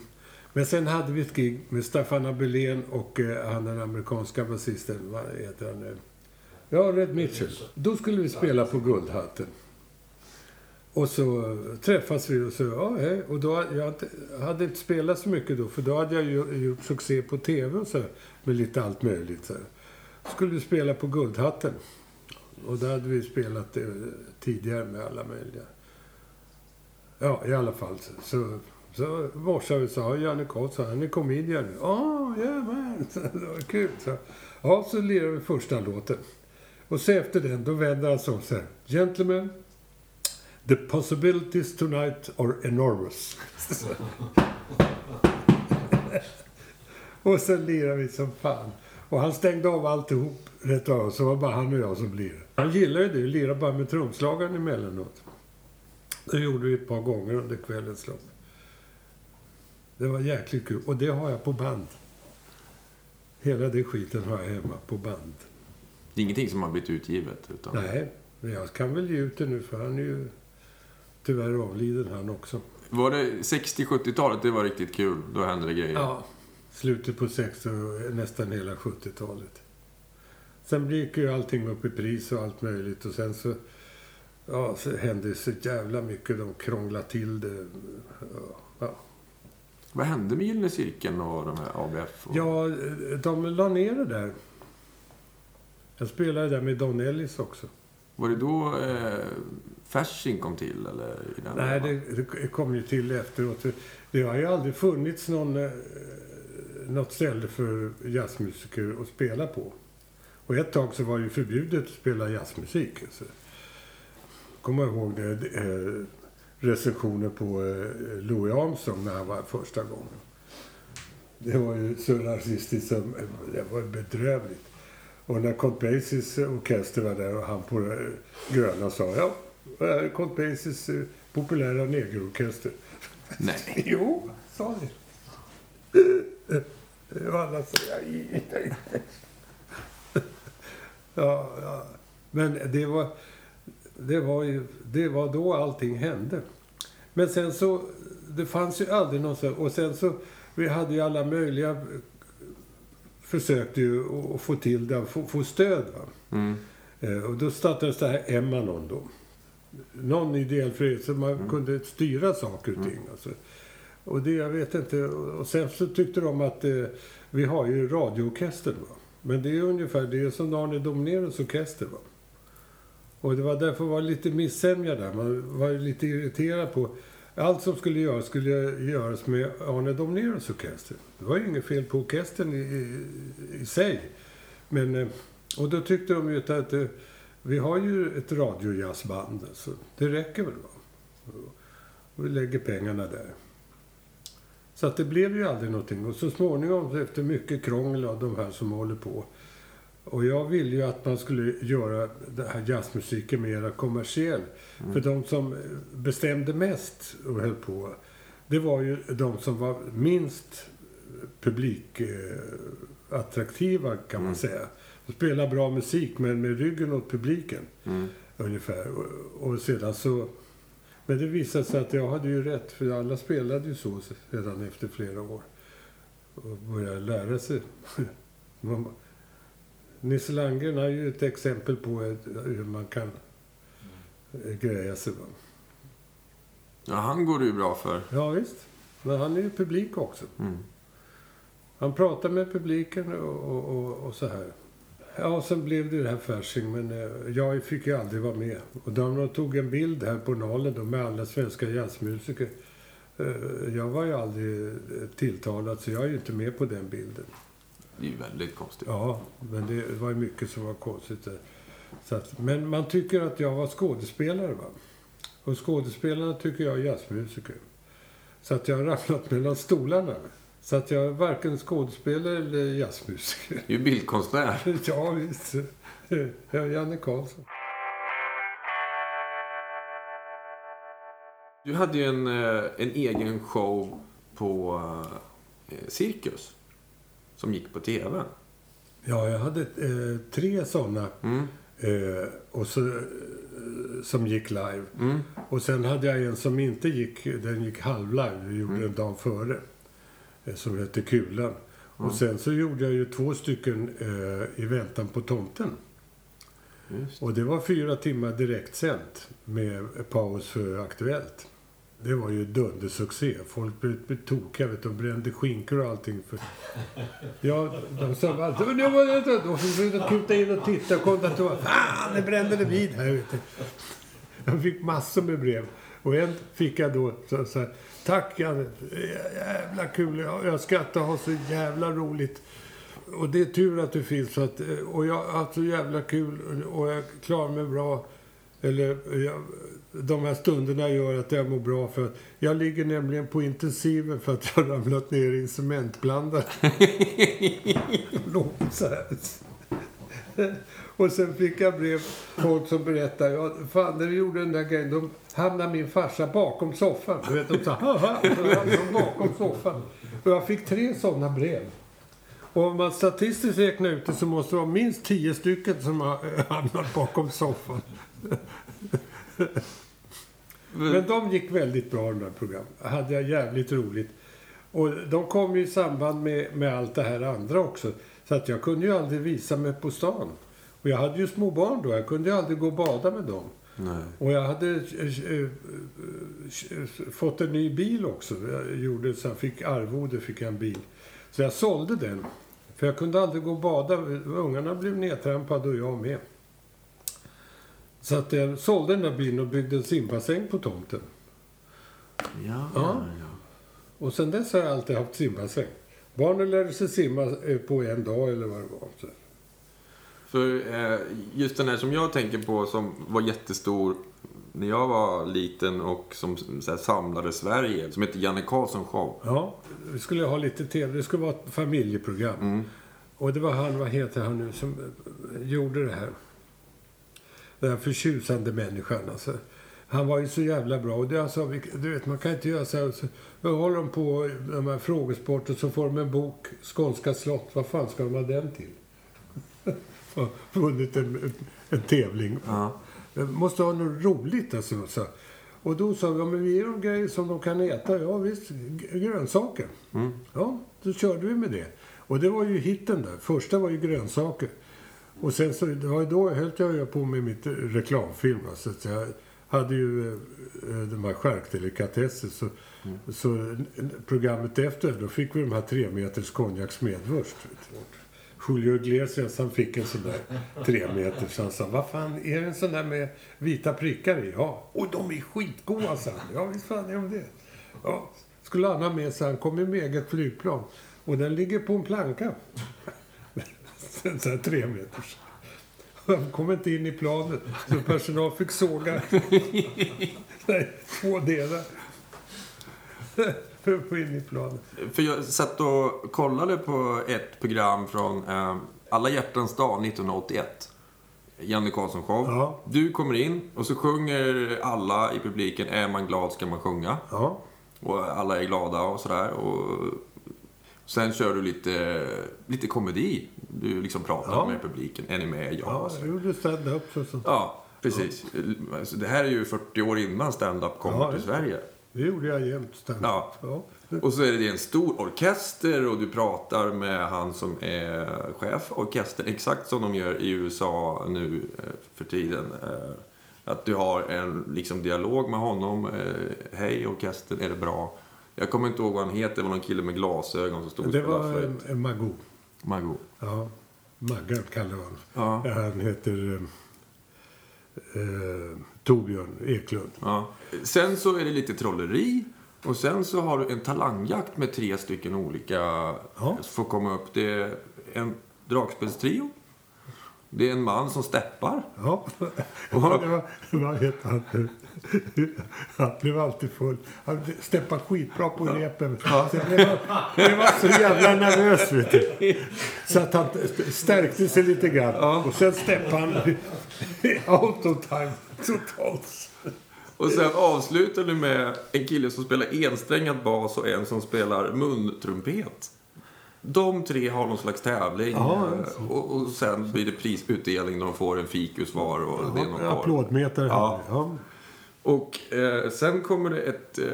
Men sen hade vi ett gig med Staffan Abelén och eh, han den amerikanska basisten, vad heter han nu? Ja, Red Mitchell. Då skulle vi spela på Guldhatten. Och så träffas vi och så, ja, hej. Och då, jag hade inte spelat så mycket då, för då hade jag ju gjort succé på tv och så, med lite allt möjligt. Så. Skulle vi spela på Guldhatten. Och där hade vi spelat eh, tidigare med alla möjliga. Ja, i alla fall. Så, så, morsade vi och sa, Janne Karlsson, han är comedian nu. Ja, jajamän. Det var kul. Så, ja, så lirade vi första låten. Och så efter den, då vänder han sig om så här. Gentlemen, the possibilities tonight are enormous. och sen lirade vi som fan. Och han stängde av alltihop rätt av, så var bara han och jag som lirade. Han gillade ju det, lira bara med trumslagaren emellanåt. Det gjorde vi ett par gånger under kvällens lopp. Det var jäkligt kul. Och det har jag på band. Hela det skiten har jag hemma på band. Det är ingenting som har blivit utgivet. Utan... Nej, men jag kan väl ge ut det nu för han är ju tyvärr avliden han också. Var det 60-70-talet det var riktigt kul? Då hände det grejer. Ja, slutet på 60 och nästan hela 70-talet. Sen gick ju allting upp i pris och allt möjligt och sen så, ja, så hände så jävla mycket. De krånglade till det. Ja. Vad hände med Gyllene Cirkeln och de här ABF? Och... ja, de la ner det där. Jag spelade där med Don Ellis också. Var det då eh, Fasching kom till? Eller Nej, det, det kom ju till efteråt. Det har ju aldrig funnits någon, eh, något ställe för jazzmusiker att spela på. Och ett tag så var det ju förbjudet att spela jazzmusik. Alltså. Kommer jag ihåg det, eh, recensioner på eh, Louis Armstrong när han var första gången. Det var ju så rasistiskt som, det var bedrövligt. Och när Count Basies orkester var där och han på det gröna sa ja, är Count Basies eh, populära negerorkester. Nej. Jo, sa det. Och alla sa ja, ja. Men det var, det var ju, det var då allting hände. Men sen så, det fanns ju aldrig någon så, och sen så, vi hade ju alla möjliga, försökte ju att- få till det, få, få stöd. Mm. Eh, Och då startades det här Emanon då. Någon ideell förening så man kunde styra saker och ting. Alltså. Och det, jag vet inte. Och sen så tyckte de att eh, vi har ju radioorkestern va. Men det är ungefär det är som Arne Dominerus orkester va. Och det var därför var lite missämja där. Man var lite irriterad på allt som skulle göras skulle göras med Arne Dominerus orkester. Det var ju inget fel på orkestern i, i, i sig. Men, eh, och då tyckte de ju att eh, vi har ju ett radiojazzband. Så det räcker väl va? Och vi lägger pengarna där. Så att det blev ju aldrig någonting. Och så småningom, efter mycket krångel av de här som håller på. Och jag ville ju att man skulle göra den här jazzmusiken mera kommersiell. För de som bestämde mest och höll på, det var ju de som var minst publikattraktiva kan man säga. De spelade bra musik men med ryggen åt publiken. Mm. Ungefär. Och, och sedan så... Men det visade sig att jag hade ju rätt, för alla spelade ju så redan efter flera år. Och började lära sig. Nisse Landgren är ju ett exempel på hur man kan greja sig. Ja, han går det ju bra för. Ja, visst. Men han är ju publik också. Mm. Han pratar med publiken och, och, och, och så här. Ja, sen blev det det här Fasching, men eh, jag fick ju aldrig vara med. Och de tog en bild här på Nalen då med alla svenska jazzmusiker. Eh, jag var ju aldrig eh, tilltalad, så jag är ju inte med på den bilden. Det är ju väldigt konstigt. Ja, men det var ju mycket som var konstigt där. Så att, men man tycker att jag var skådespelare, va? Och skådespelarna tycker jag är jazzmusiker. Så att jag har ramlat mellan stolarna. Så att jag är varken skådespelare eller jazzmusiker. Du är bildkonstnär. Ja, visst. Jag är Janne Karlsson. Du hade ju en, eh, en egen show på eh, Cirkus. Som gick på TV. Ja, jag hade eh, tre sådana. Mm. Eh, och så, eh, som gick live. Mm. Och sen hade jag en som inte gick, den gick halvlive. Vi gjorde en dag före. Eh, som hette Kulan. Och sen så gjorde jag ju två stycken eh, i väntan på tomten. Just. Och det var fyra timmar direktsänt med paus för Aktuellt. Det var ju dundersuccé. Folk blev, blev tokiga, vet. De brände skinkor och allting. För... Ja, de sa alltid... Nu var det så försökte de kuta in och titta och konstatera... Fan, det brände det vid här ute. Jag fick massor med brev. Och en fick jag då så, så här, Tack Janne. Jävla kul. Jag, jag skrattar och har så jävla roligt. Och det är tur att du finns. Så att, eh, och jag har haft så jävla kul och jag klarar mig bra. Eller jag, de här stunderna gör att jag mår bra. för att Jag ligger nämligen på intensiven för att jag har ramlat ner i en cementblandare. Låg så här. Och sen fick jag brev folk som berättade, ja, fan när du gjorde den där grejen, då hamnade min farsa bakom soffan. Du vet, de sa, haha, så hamnade de bakom soffan. Och jag fick tre sådana brev. Och om man statistiskt räknar ut det så måste det vara minst tio stycken som har eh, hamnat bakom soffan. Men de gick väldigt bra de där programmen. hade jag jävligt roligt. Och de kom ju i samband med, med allt det här andra också. Så att jag kunde ju aldrig visa mig på stan. Och jag hade ju små barn då. Jag kunde ju aldrig gå och bada med dem. Nej. Och jag hade eh, eh, eh, fått en ny bil också. Jag gjorde så jag fick arvode, fick jag en bil. Så jag sålde den. För jag kunde aldrig gå och bada. Ungarna blev nedtrampade och jag med. Så att jag sålde den där bilen och byggde en simbassäng på tomten. Ja, Ja. ja. Och sen dess har jag alltid haft simbassäng. Barnen lärde sig simma på en dag eller vad det var. Så. För eh, just den här som jag tänker på som var jättestor när jag var liten och som så här, samlade Sverige. Som heter Janne Karlsson show. Ja, vi skulle ha lite tv. Det skulle vara ett familjeprogram. Mm. Och det var han, vad heter han nu, som eh, gjorde det här. Den här förtjusande människan alltså. Han var ju så jävla bra. Och det, alltså, du vet, man kan inte göra så här. Så, håller de på de här frågesporten så får de en bok, Skånska slott. Vad fan ska de ha den till? Och Vunnit en, en tävling. Ja. Måste ha något roligt alltså. Så. Och då sa vi, ja, men vi ger dem grejer som de kan äta. Ja visst, grönsaker. Ja, då körde vi med det. Och det var ju hitten där. Första var ju grönsaker. Och sen så, det var då höll jag på med mitt eh, reklamfilm. Alltså, så jag hade ju eh, de här charkdelikatesser. Så, så n- programmet efter, då fick vi de här tre meters konjaksmedvurst. Julio Iglesias han fick en sån där tre meter. Så han sa, vad fan, är det en sån där med vita prickar i? Ja. Och de är skitgoda, sa han. Ja, visst fan är de det. Ja. Skulle han ha med sig, han kom ju med eget flygplan. Och den ligger på en planka. En sån här tre meters. Han kom inte in i planet, så personal fick såga Nej, två delar. In i. För jag satt och kollade på ett program från eh, Alla hjärtans dag 1981. Janne Karlsson show. Ja. Du kommer in och så sjunger alla i publiken Är man glad ska man sjunga. Ja. Och alla är glada och sådär. Och sen kör du lite, lite komedi. Du liksom pratar Ja. med publiken. Är ni med? Ja. Ja, jag gjorde stand-up och sånt. Ja, precis. Alltså, det här är ju 40 år innan stand-up kommer till Sverige. Det gjorde jag jämt. stand-up. Ja. ja. Och så är det en stor orkester och du pratar med han som är chef för orkestern. Exakt som de gör i USA nu eh, för tiden. Eh, Att du har en liksom, dialog med honom. eh, Hej orkestern, är det bra? Jag kommer inte ihåg vad han heter. Det var någon kille med glasögon som stod och Det var en, en Magoo. Margot. Ja. Maggan kallar vi honom. Ja. Han heter eh, Torbjörn Eklund. Ja. Sen så är det lite trolleri. Och sen så har du en talangjakt med tre stycken olika Ja. får komma upp. Det är en dragspelstrio. Det är en man som steppar. Ja, ja det var, vad heter han? Han blev alltid full. Han steppade skitbra på repen. Sen blev han, blev han så jävla nervös, vet du. Så att han stärkte sig lite grann. Och sen steppade han out of time totalt. Och sen avslutar du med en kille som spelar ensträngad bas och en som spelar muntrumpet. De tre har någon slags tävling. Ja, eh, och, och sen blir det prisutdelning när de får en fikus var. Och det är korv. Applådmeter. Ja. Ja. Och eh, sen kommer det ett, eh,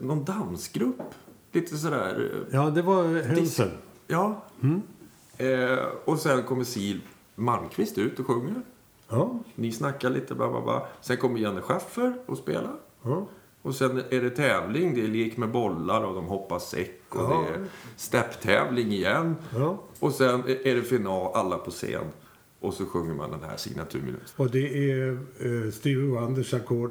någon dansgrupp. Lite sådär... Eh, ja, det var hönsen. ja. Mm. Eh, och sen kommer Siv Malmqvist ut och sjunger. Ja, Ni snackar lite, bla bla bla. Sen kommer Janne Schaffer och spelar. ja. Och sen är det tävling. Det är lek med bollar och de hoppar säck. Och Ja. det är stepptävling igen. ja. Och sen är det final, alla på scen. Och så sjunger man den här signaturminuten. Och det är eh, Stevie Wonders ackord.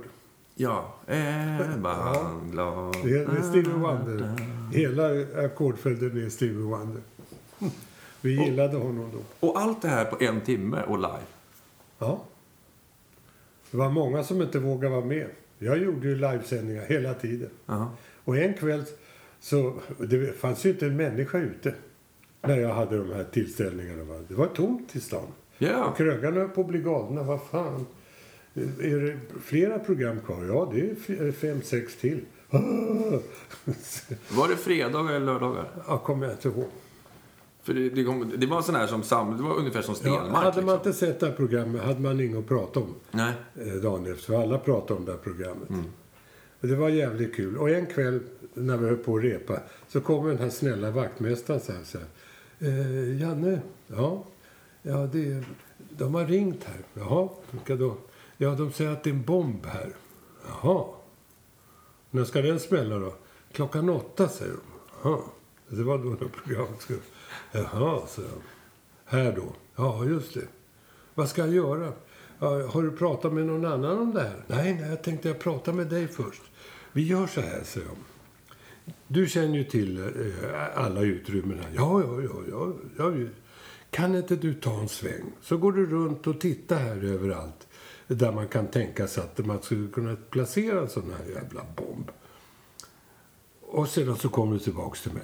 Ja, är man glad. Det är, Stevie Wonder. Hela ackordföljden är Stevie Wonder. Vi gillade honom då. Och allt det här på en timme och live. Ja. Det var många som inte vågade vara med. Jag gjorde ju livesändningar hela tiden. Ja. Och en kväll så... Det fanns ju inte en människa ute när jag hade de här tillställningarna. Det var tomt i stan. Ja. Och krögarna höll på att bli galna. Vad fan? Är det flera program kvar? Ja, det är fem, sex till. Var det fredagar eller lördagar? Jag kommer inte ihåg. För det, det, kom, det var sån här som sam, det var ungefär som Ja, Stenmark. hade man liksom. inte sett det här programmet hade man inget att prata om Nej. eh, dagen efter. För alla pratade om det här programmet. Mm. Det var jävligt kul. Och en kväll när vi höll på att repa så kom den här snälla vaktmästaren så här. Så här eh, Janne, ja, ja det, de har ringt här. Jaha, vilka då? Ja, de säger att det är en bomb här. Jaha. När ska den smälla då? Klockan åtta, säger de. Jaha. Det var då när programmet skulle... Jaha, så Här då? Ja, just det. Vad ska jag göra? Har du pratat med någon annan om det här? Nej, nej, jag tänkte jag prata med dig först. Vi gör så här, säger jag. Du känner ju till eh, alla utrymmen här. Ja, ja, ja, ja, ja. Kan inte du ta en sväng? Så går du runt och tittar här överallt. Där man kan tänka sig att man skulle kunna placera en sån här jävla bomb. Och sedan så kommer du tillbaks till mig.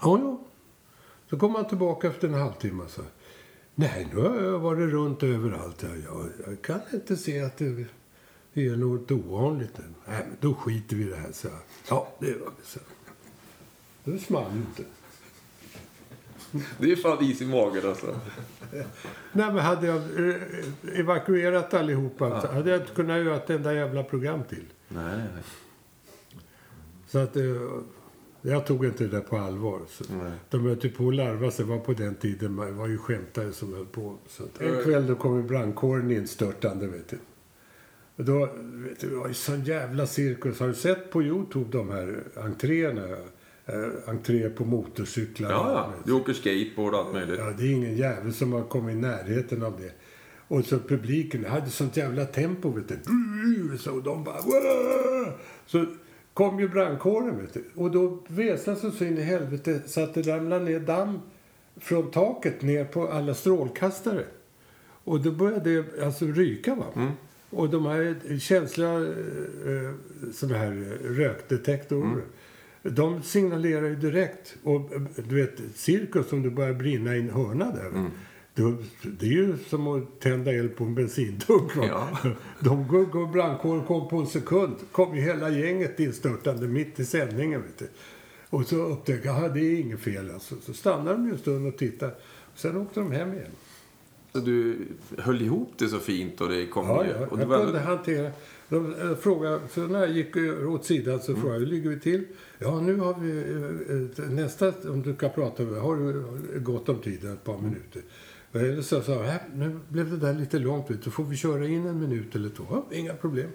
Ja, ja. Så kommer han tillbaka efter en halvtimme och så. Nej, nu har jag varit runt överallt. Jag, jag, jag kan inte se att det är något ovanligt. Nej, men då skiter vi i det här, så. Ja, det var det så. Det small inte. Det är fan is i magen alltså. Nej, men hade jag eh, evakuerat allihopa så hade jag inte kunnat göra ett enda jävla program till. Nej, nej, nej. Så att, eh, jag tog inte det där på allvar. Så Nej. de höll ju på att larva sig. var på den tiden man var ju skämtare som höll på. Så att en kväll då kom brandkåren instörtande. Vet du. Och då, vet du, det var ju sån jävla cirkus. Har du sett på Youtube de här entréerna? Eh, entré på motorcyklar. Ja, ja. Du åker skateboard och allt möjligt. Ja, det är ingen jävel som har kommit i närheten av det. Och så publiken hade sånt jävla tempo, vet du. Så de bara... "Wah!" Så kom ju brandkåren, vet du. Och då väsnades det så in i helvete så att det ramlade ner damm från taket ner på alla strålkastare. Och då började det alltså ryka, va. Och de här känsliga eh, såna här rökdetektorer. De signalerar ju direkt. Och eh, du vet, cirkus om det börjar brinna i en hörna där. Då, det är ju som att tända eld på en bensindunk. Ja. De går, går brandkåren kom på en sekund. kom ju hela gänget instörtande mitt i sändningen. Vet du. Och så upptäckte jag att det är inget fel. Alltså. Så stannade de en stund och tittade. Sen åkte de hem igen. Så du höll ihop det så fint och det kom Ja, ju- ja. och Jag var kunde hantera. De eh, frågade, så när jag gick eh, åt sidan Mm. så frågade jag, hur ligger vi till? Ja, nu har vi eh, eh, nästa, om du kan prata med, har du gott om tid, ett par Mm. minuter. Så sa jag, "Äh, nu blev det där lite långt ut, så får vi köra in en minut eller två. Ja, inga problem.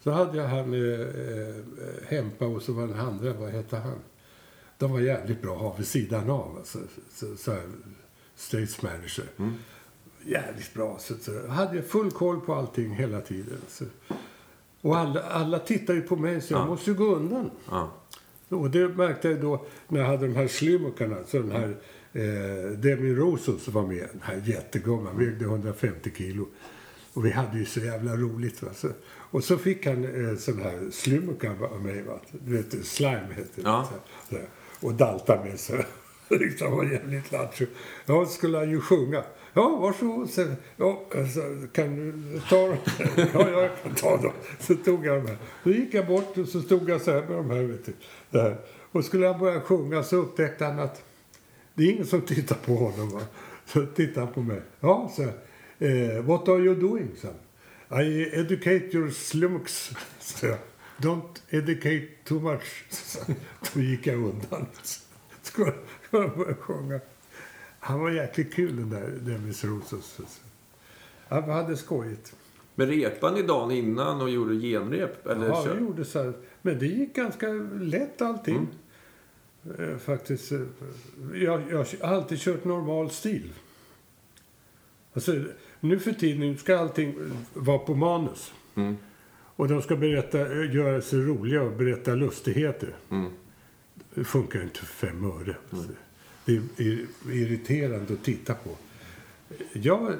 Så hade jag han eh, Hempa och så var den andra, vad hette han? De var jävligt bra att ha vid sidan av. Alltså, så, så här, States Manager. Jävligt bra. Så, så jag hade full koll på allting hela tiden. Så. Och alla, alla tittar ju på mig så jag Ja. måste ju gå undan. Ja. Och det märkte jag då när jag hade de här slimmukarna. Så den här eh, Demi Rosso som var med. Den här jättegumman. Vägde 150 kilo. Och vi hade ju så jävla roligt. Va? Så, och så fick han eh, sån här slimmuka av mig. Va? Du vet, slime heter det. Ja. Så, så, och dalta med sig. liksom var jävligt lattjo. Ja, skulle han ju sjunga. Ja, varsågod. Så, ja, alltså, kan du ta dem? ja, jag kan ta dem. Så tog jag dem här. Så gick jag bort och så stod jag så här med de här. Vet du, där. Och skulle han börja sjunga så upptäckte han att det är ingen som tittar på honom. Va? Så tittade han på mig. Ja, så eh, What are you doing? Så. I educate your slumks. Så jag, Don't educate too much. Så, då gick jag undan. Skulle skulle börja sjunga. Han var jäkligt kul den där Demis Rosos. Han hade skojigt. Men repade ni dagen innan och gjorde genrep? Eller Ja, vi gjorde så här. Men det gick ganska lätt allting. Mm. Eh, faktiskt. eh, Jag, jag har alltid kört normal stil. Alltså, nu för tiden ska allting vara på manus. Mm. Och de ska berätta, eh, göra sig roliga och berätta lustigheter. Mm. Det funkar inte för fem öre. Alltså, Det är ir- irriterande att titta på. Jag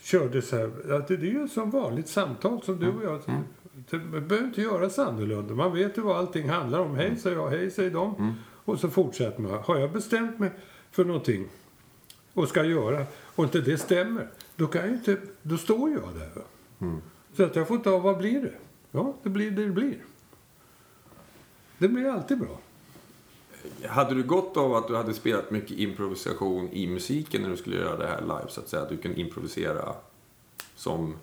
körde så här, att det det är ju som vanligt samtal som du och jag. Det behöver inte göras annorlunda. Man vet ju vad allting handlar om. Hej säger jag, hej säger de. Och så fortsätter man. Har jag bestämt mig för någonting och ska göra och inte det stämmer, då, kan jag inte, då står jag där. Va? Så att jag får ta, vad blir det? Ja, det blir det det blir. Det blir alltid bra. Hade du gått av att du hade spelat mycket improvisation i musiken när du skulle göra det här live? Så att säga, att du kan improvisera som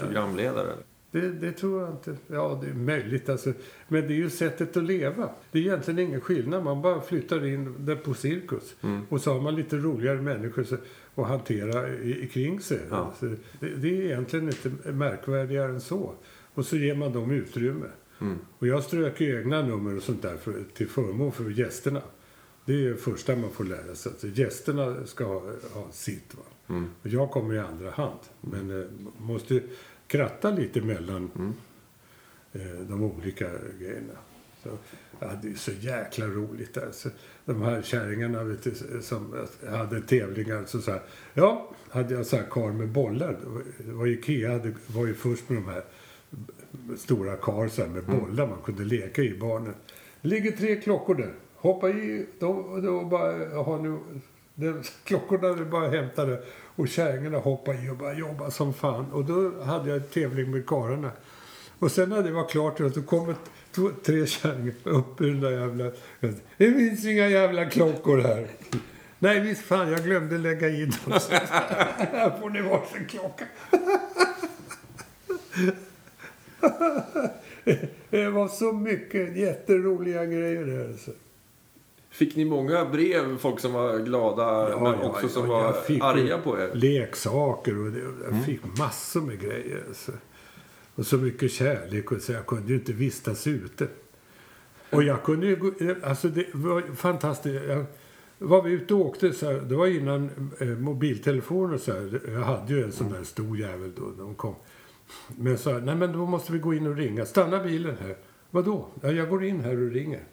programledare? Det, det tror jag inte. Ja, det är möjligt. Alltså. Men det är ju sättet att leva. Det är egentligen ingen skillnad. Man bara flyttar in det på cirkus. Och så har man lite roligare människor att hantera i, kring sig. Ja. Alltså, det, det är egentligen inte märkvärdigare än så. Och så ger man dem utrymme. Och jag strök egna nummer och sånt där för, till förmån för gästerna. Det är det första man får lära sig. Alltså, gästerna ska ha, ha sitt. Va? Och jag kommer i andra hand. Men eh, måste kratta lite mellan eh, de olika grejerna. Så, ja, det är så jäkla roligt. Alltså. De här kärringarna vet du, som hade tävlingar. Så, så här, ja, hade jag så här kar med bollar. Det var- Ikea hade, var ju först med de här stora kar så här, med bollar man kunde leka i barnen. Det ligger tre klockor där. Hoppa i då, då bara har nu det, klockorna är bara hämtade och kärringarna hoppade i och bara jobbade som fan. Och då hade jag tävling med karlarna. Och sen när det var klart då kom ett, två, tre kärringar upp ur den där jävla... Det finns inga jävla klockor här. Nej visst fan, jag glömde lägga in dem. Här får ni varsin klocka. Det var så mycket jätteroliga grejer där. Alltså. Fick ni många brev, folk som var glada Ja, men ja, också som ja, jag var arga på er? Leksaker och det, jag fick massor med grejer. Alltså. Och så mycket kärlek och så jag kunde ju inte vistas ute. Och jag kunde ju alltså det var fantastiskt. Jag var vi ute och åkte så här, det var innan eh, mobiltelefoner så här. Jag hade ju en sån där stor jävel då när de kom. Men så här, nej men då måste vi gå in och ringa. Stanna bilen här. Vadå? Ja, jag går in här och ringer.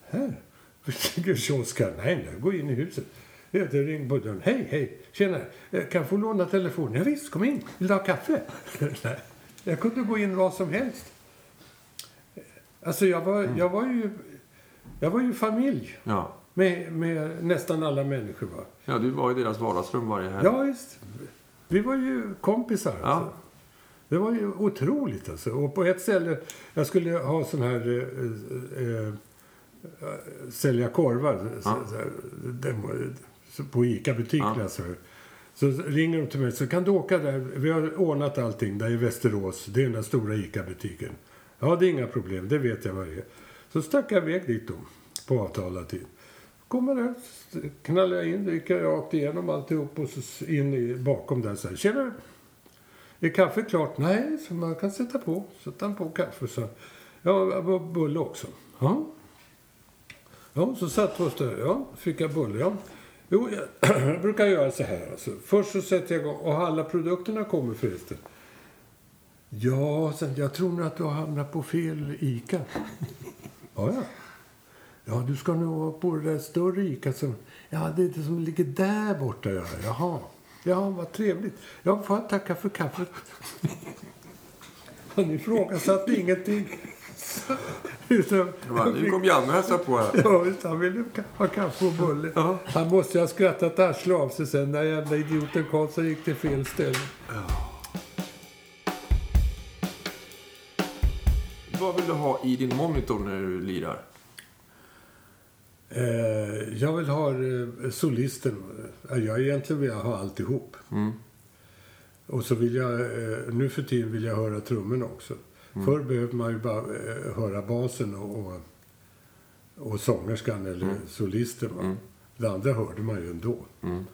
Här? Här? Nej, nej, gå in i huset. Ja, Det ring på dörren. Hej, hej, tjena. Eh, Kan jag få låna telefonen? Ja, visst, kom in. Vill du ha kaffe? nej. Jag kunde gå in vad som helst. Alltså, jag var, jag var ju... Jag var ju familj Ja. med, med nästan alla människor. Va? ja, du var i deras vardagsrum varje helg. Ja, visst. Vi var ju kompisar. Ja. Alltså. Det var ju otroligt. Alltså. Och på ett ställe, jag skulle ha sån här... Eh, eh, eh, sälja korvar. Ja. så så på ICA-butiken. Ja. Alltså. Så ringer de till mig. Så kan du åka där. Vi har ordnat allting där i Västerås. Det är den där stora ICA-butiken. Ja, det är inga problem. Det vet jag vad det är. Så stack jag iväg dit då. På avtalad tid. Kommer där, knallar jag in, gick jag rakt igenom alltihop och så in i, bakom där så här. Tjena! Är kaffet klart? Nej, så man kan sätta på. Sätta på kaffe så. Ja, bulle också. Ja. Ja, så satt vi oss där. Ja, fick jag bulle. Ja. Jo, jag, brukar göra så här. Alltså. Först så sätter jag igång. Och alla produkterna kommer förresten? Ja, sen, jag tror nog att du har hamnat på fel ICA. ja, ja. Ja, du ska nog vara på det där större ICA som... Ja, det är det som ligger där borta. Ja. Jaha. Ja, vad trevligt. Ja, får jag tacka för kaffet? Han ifrågasatte ingenting. Utan, bara, Nu kom Janne och hälsade på här. Ja, visst, han ville ha kaffe och bulle. Ja. Han måste ha skrattat arslet av sig sen när jävla idioten Karlsson gick till fel ställe. Vad vill du ha i din monitor när du lirar? Eh, jag vill ha eh, solisten. Jag egentligen vill jag ha alltihop. Mm. Och så vill jag, eh, nu för tiden vill jag höra trummorna också. Förr behövde man ju bara eh, höra basen och, och, sångerskan eller solisten. Va? Det andra hörde man ju ändå. Mm.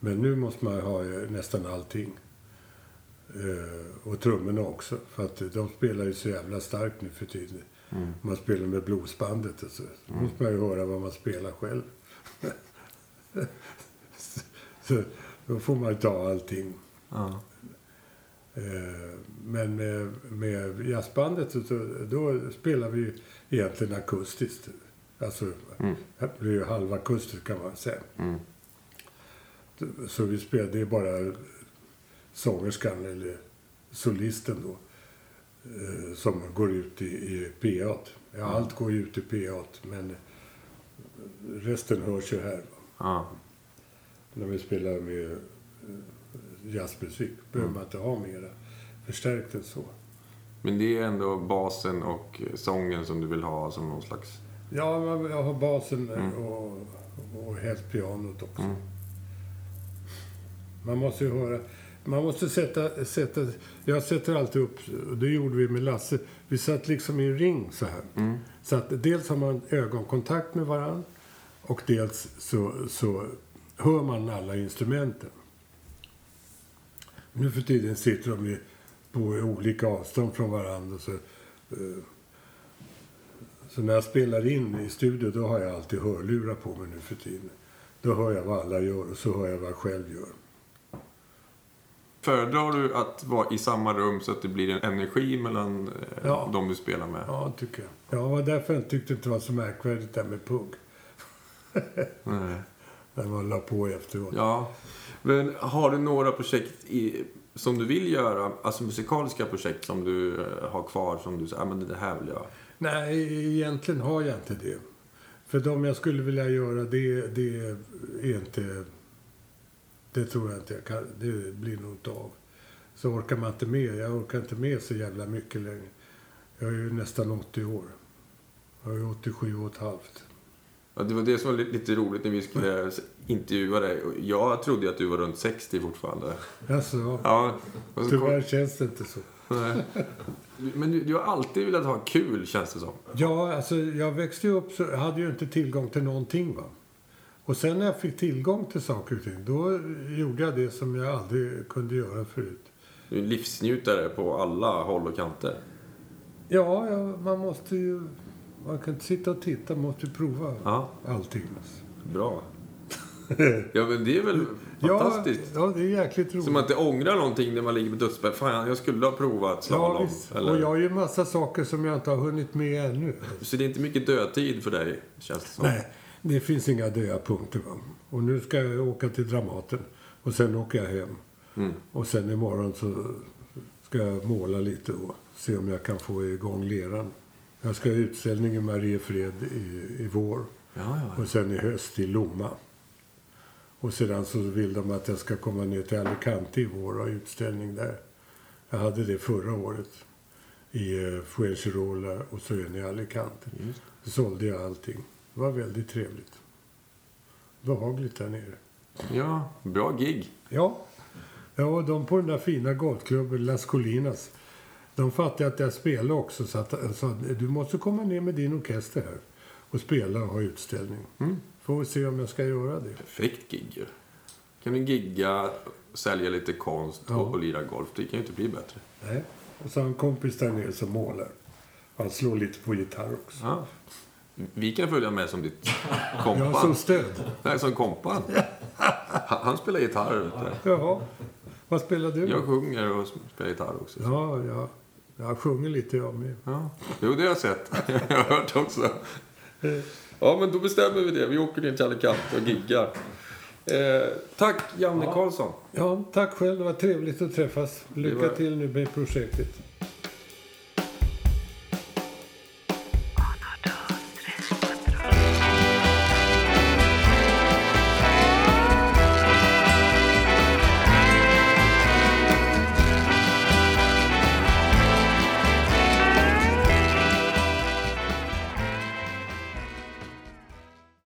Men nu måste man ha eh, nästan allting. Eh, och trummorna också. För att de spelar ju så jävla starkt nu för tiden. Man spelar med bluesbandet och så. Då måste man ju höra vad man spelar själv. så då får man ju ta allting. Ja. Eh, Men med, med jazzbandet så, då spelar vi egentligen akustiskt. Alltså, det blir ju halvakustiskt kan man säga. Mm. Så vi spelar, det är bara sångerskan eller solisten då eh, som går ut i, i PA. Ja, allt går ju ut i PA, men resten hörs ju här. När vi spelar med jazzmusik behöver man inte ha mera förstärkt än så. Men det är ändå basen och sången som du vill ha som någon slags... Ja, jag har basen eh, och, och helst pianot också. Mm. Man måste ju höra... Man måste sätta, sätta... Jag sätter alltid upp, och det gjorde vi med Lasse. Vi satt liksom i en ring så här. Mm. Så att dels har man ögonkontakt med varann och dels så, så hör man alla instrumenten. Nu för tiden sitter de ju på olika avstånd från varandra. Så, eh, så när jag spelar in i studio då har jag alltid hörlurar på mig nu för tiden. Då hör jag vad alla gör och så hör jag vad jag själv gör. Föredrar du att vara i samma rum så att det blir en energi mellan eh, Ja. de du spelar med? Ja, tycker jag. Ja, var därför jag tyckte det var så märkvärdigt där med pugg. Nej. När man la på efteråt. Ja. Men har du några projekt i, som du vill göra, alltså musikaliska projekt som du eh, har kvar som du säger, ah, men det här vill jag. Nej, egentligen har jag inte det. För de jag skulle vilja göra, det, det är inte... Det tror jag inte jag kan. Det blir nog inte av. Så orkar man inte med. Jag orkar inte med så jävla mycket längre. Jag är ju nästan 80 år. Jag är 87 och ett halvt. Ja, det var det som var li- lite roligt när vi skulle intervjua dig. Jag trodde att du var runt 60 fortfarande. Alltså, Ja, så tyvärr kom, känns det inte så. nej. Men du, du har alltid velat ha kul, känns det som. Ja, alltså jag växte upp så hade ju inte tillgång till någonting. Va? Och sen när jag fick tillgång till saker och ting, då gjorde jag det som jag aldrig kunde göra förut. Du är livsnjutare på alla håll och kanter. Ja, ja man måste ju... Man kan inte sitta och titta, man måste prova Ja, allting. Bra. Ja, men det är väl Ja, fantastiskt. ja, det är jäkligt roligt. Så man inte ångrar någonting när man ligger på dödsbädd. Fan, jag skulle ha provat ja, slalom. visst. eller... Och jag har ju massa saker som jag inte har hunnit med ännu. Så det är inte mycket dödtid för dig, känns det som. Nej, det finns inga döda punkter. Va? Och nu ska jag åka till Dramaten. Och sen åker jag hem. Mm. Och sen imorgon så ska jag måla lite och se om jag kan få igång leran. Jag ska ha utställning i Mariefred i, i vår. Ja, ja. Och sen i höst i Lomma. Och sedan så vill de att jag ska komma ner till Alicante i vår och ha utställning där. Jag hade det förra året. I eh, Fuengirola och så en i Alicante. Just. Så sålde jag allting. Det var väldigt trevligt. Behagligt där nere. ja, bra gig. Ja. Ja, de på den där fina golfklubben Las Colinas. De fattade att jag spelade också. Så att jag sa, du måste komma ner med din orkester här. Och spela och ha utställning. Mm. Får vi se om jag ska göra det. Perfekt gig. Kan du gigga, sälja lite konst Ja. och, och lira golf. Det kan ju inte bli bättre. Nej. Och så har en kompis där nere som målar. Han slår lite på gitarr också. Ja. vi kan följa med som ditt Ja, kompan. som stöd. Nej, som kompan. Han, spelar gitarr, vet du. Jaha. Vad spelar du? Jag sjunger och spelar gitarr också. Ja, ja. Jag sjunger lite jag med. Ja. Jo, det har jag sett. jag har hört också. Ja, men då bestämmer vi det. Vi åker ner till Alicante och giggar. Eh, tack, Janne Karlsson. Ja, tack själv. Det var trevligt att träffas. Lycka var- till nu med projektet.